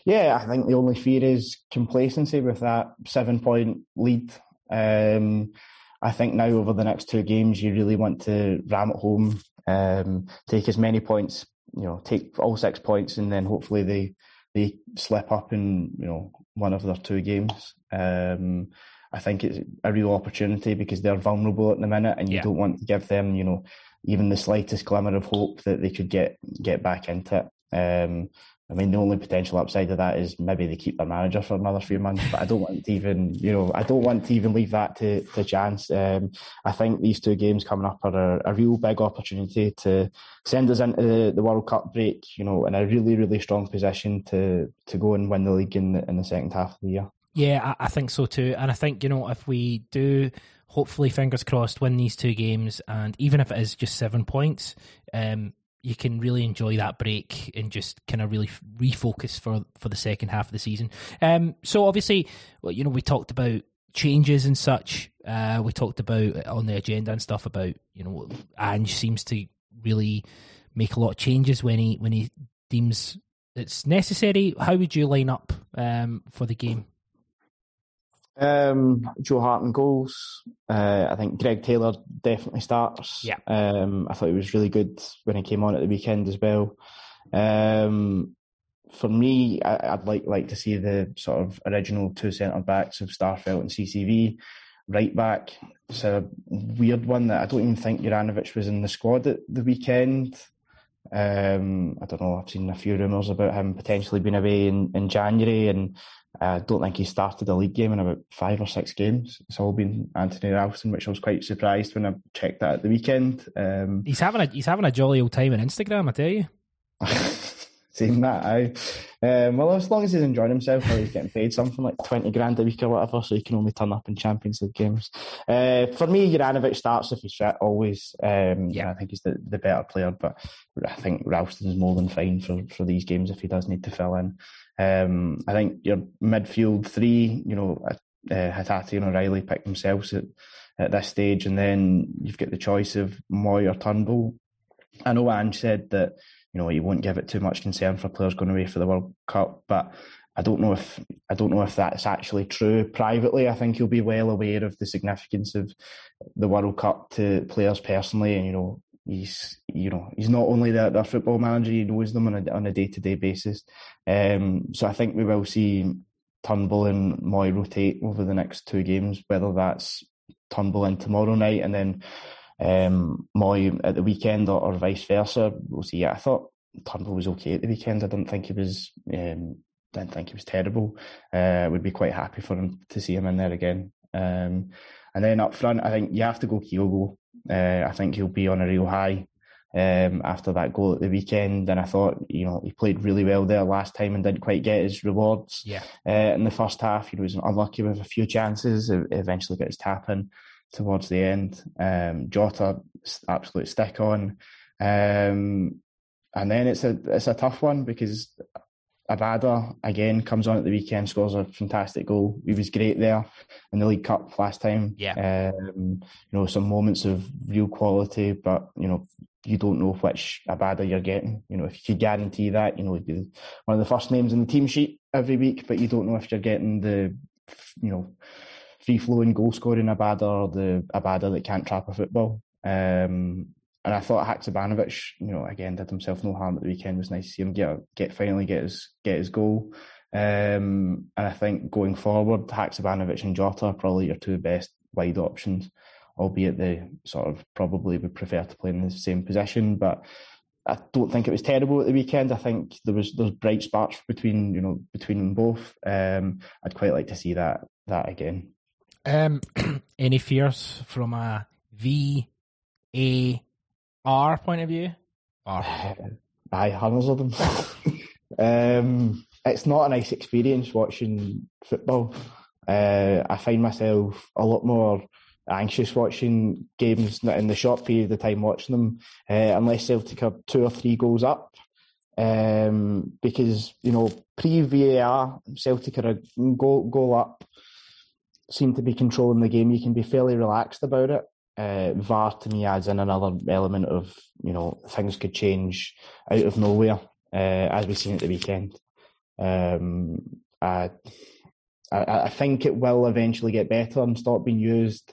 Yeah, I think the only fear is complacency with that seven point lead. Um, I think now over the next two games, you really want to ram it home, um, take as many points, you know, take all six points, and then hopefully they they slip up in you know one of their two games. Um, I think it's a real opportunity because they're vulnerable at the minute, and you yeah. don't want to give them, you know, even the slightest glimmer of hope that they could get get back into it. Um, I mean, the only potential upside of that is maybe they keep their manager for another few months, but I don't want to even, you know, I don't want to even leave that to, to chance. Um, I think these two games coming up are a, a, real big opportunity to send us into the, the, World Cup break, you know, in a really, really strong position to, to go and win the league in the, in the second half of the year. Yeah, I, I think so too. And I think, you know, if we do hopefully, fingers crossed, win these two games, and even if it is just seven points, um, you can really enjoy that break and just kind of really refocus for for the second half of the season. Um, so obviously, well, you know, we talked about changes and such. Uh, we talked about on the agenda and stuff about you know Ange seems to really make a lot of changes when he when he deems it's necessary. How would you line up um, for the game? Um, Joe Hart and goals. Uh, I think Greg Taylor definitely starts. Yeah. Um, I thought he was really good when he came on at the weekend as well. Um, for me, I, would like like to see the sort of original two centre backs of Starfelt and CCV. Right back, it's a weird one that I don't even think Juranovic was in the squad at the weekend. Um, I don't know. I've seen a few rumours about him potentially being away in, in January, and I don't think he started a league game in about five or six games. It's all been Anthony Ralston, which I was quite surprised when I checked that at the weekend. Um, he's having a he's having a jolly old time on Instagram, I tell you. Seeing that, I um, well, as long as he's enjoying himself, or he's getting paid something like twenty grand a week or whatever, so he can only turn up in Champions League games. Uh, for me, Juranovic starts if he's fit always. Um, yeah, I think he's the, the better player, but I think Ralston is more than fine for, for these games if he does need to fill in. Um, I think your midfield three, you know, uh, Hatate and O'Riley pick themselves at, at this stage, and then you've got the choice of Mooy or Turnbull. I know Ange said that you know he won't give it too much concern for players going away for the World Cup, but I don't know if I don't know if that's actually true. Privately, I think he'll be well aware of the significance of the World Cup to players personally, and you know he's you know he's not only their, their football manager, he knows them on a on a day to day basis. Um, so I think we will see Turnbull and Mooy rotate over the next two games, whether that's Turnbull in tomorrow night and then um, Mooy at the weekend or, or, vice versa. We'll see. Yeah, I thought Turnbull was okay at the weekend. I didn't think he was. Um, didn't think he was terrible. Uh, would be quite happy for him to see him in there again. Um, and then up front, I think you have to go Kyogo. Uh, I think he'll be on a real high um, after that goal at the weekend. And I thought, you know, he played really well there last time and didn't quite get his rewards. Yeah. Uh, in the first half, he was unlucky with a few chances. Eventually got his tap in towards the end. Um, Jota, absolute stick on. Um, and then it's a it's a tough one because Abada again comes on at the weekend, scores a fantastic goal. He was great there in the League Cup last time. Yeah. Um, you know, some moments of real quality, but you know, you don't know which Abada you're getting. You know, if you could guarantee that, you know, he'd be one of the first names in the team sheet every week, but you don't know if you're getting the, you know, free flowing goal scoring Abada or the Abada that can't trap a football. Um, and I thought Haksabanovic, you know, again did himself no harm at the weekend. It was nice to see him get get finally get his get his goal. Um, and I think going forward, Haksabanovic and Jota are probably your two best wide options, albeit they sort of probably would prefer to play in the same position. But I don't think it was terrible at the weekend. I think there was there's bright sparks between you know between them both. Um, I'd quite like to see that that again. Um, any fears from a V A R point of view? Or Aye, hundreds of them. um, it's not a nice experience watching football. Uh, I find myself a lot more anxious watching games in the short period of time watching them, uh, unless Celtic are two or three goals up. Um, because you know pre VAR, Celtic are a goal goal up, seem to be controlling the game. You can be fairly relaxed about it. Uh, VAR to me adds in another element of you know things could change out of nowhere, uh, as we've seen at the weekend. Um, I, I, I think it will eventually get better and stop being used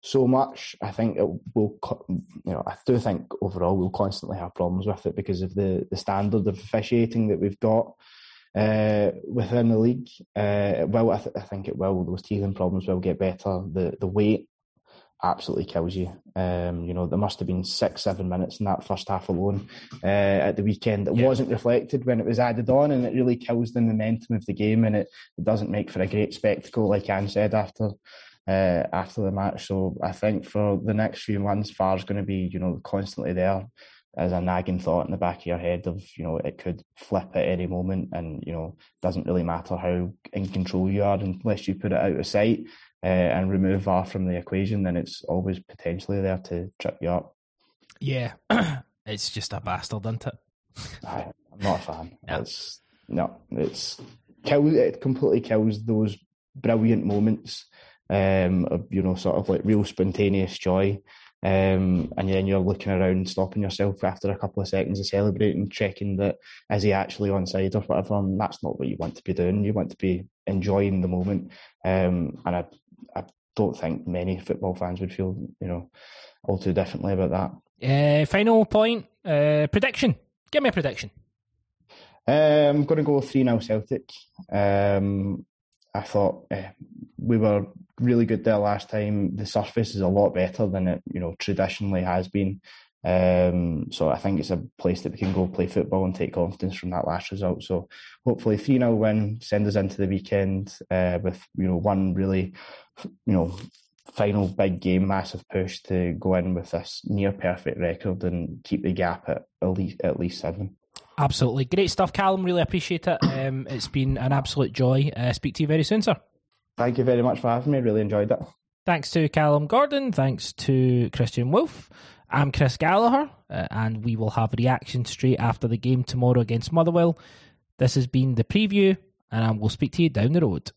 so much. I think it will, you know, I do think overall we'll constantly have problems with it because of the, the standard of officiating that we've got uh, within the league. Uh, well, I, th- I think it will. Those teething problems will get better. The the weight absolutely kills you. Um, you know, there must have been six, seven minutes in that first half alone uh, at the weekend. It Yeah. wasn't reflected when it was added on, and it really kills the momentum of the game, and it, it doesn't make for a great spectacle, like Ange said after. Uh, after the match, so I think for the next few months, VAR's going to be, you know, constantly there as a nagging thought in the back of your head of, you know, it could flip at any moment, and you know, doesn't really matter how in control you are unless you put it out of sight uh, and remove VAR from the equation, then it's always potentially there to trip you up. yeah, it's just a bastard, isn't it? I, I'm not a fan. No. It's no, it's kill. It completely kills those brilliant moments, um, of you know, sort of like real spontaneous joy. Um, and then you're looking around, stopping yourself after a couple of seconds of celebrating, checking that is he actually on side or whatever. And that's not what you want to be doing. You want to be enjoying the moment. Um, and I, I don't think many football fans would feel, you know, all too differently about that. Uh, final point, uh, prediction. Give me a prediction. Um, I'm going to go 3 0 Celtic. Um, I thought eh, we were really good there last time. The surface is a lot better than it, you know, traditionally has been. Um, so I think it's a place that we can go play football and take confidence from that last result. So hopefully 3 0 win, send us into the weekend uh, with, you know, one really, you know, final big game, massive push to go in with this near perfect record and keep the gap at at least, at least seven. Absolutely. Great stuff, Calum. Really appreciate it. Um, it's been an absolute joy. Uh, speak to you very soon, sir. Thank you very much for having me. Really enjoyed it. Thanks to Calum Gordon. Thanks to Christian Wulff. I'm Chris Gallagher, uh, and we will have reaction straight after the game tomorrow against Motherwell. This has been the preview, and I will speak to you down the road.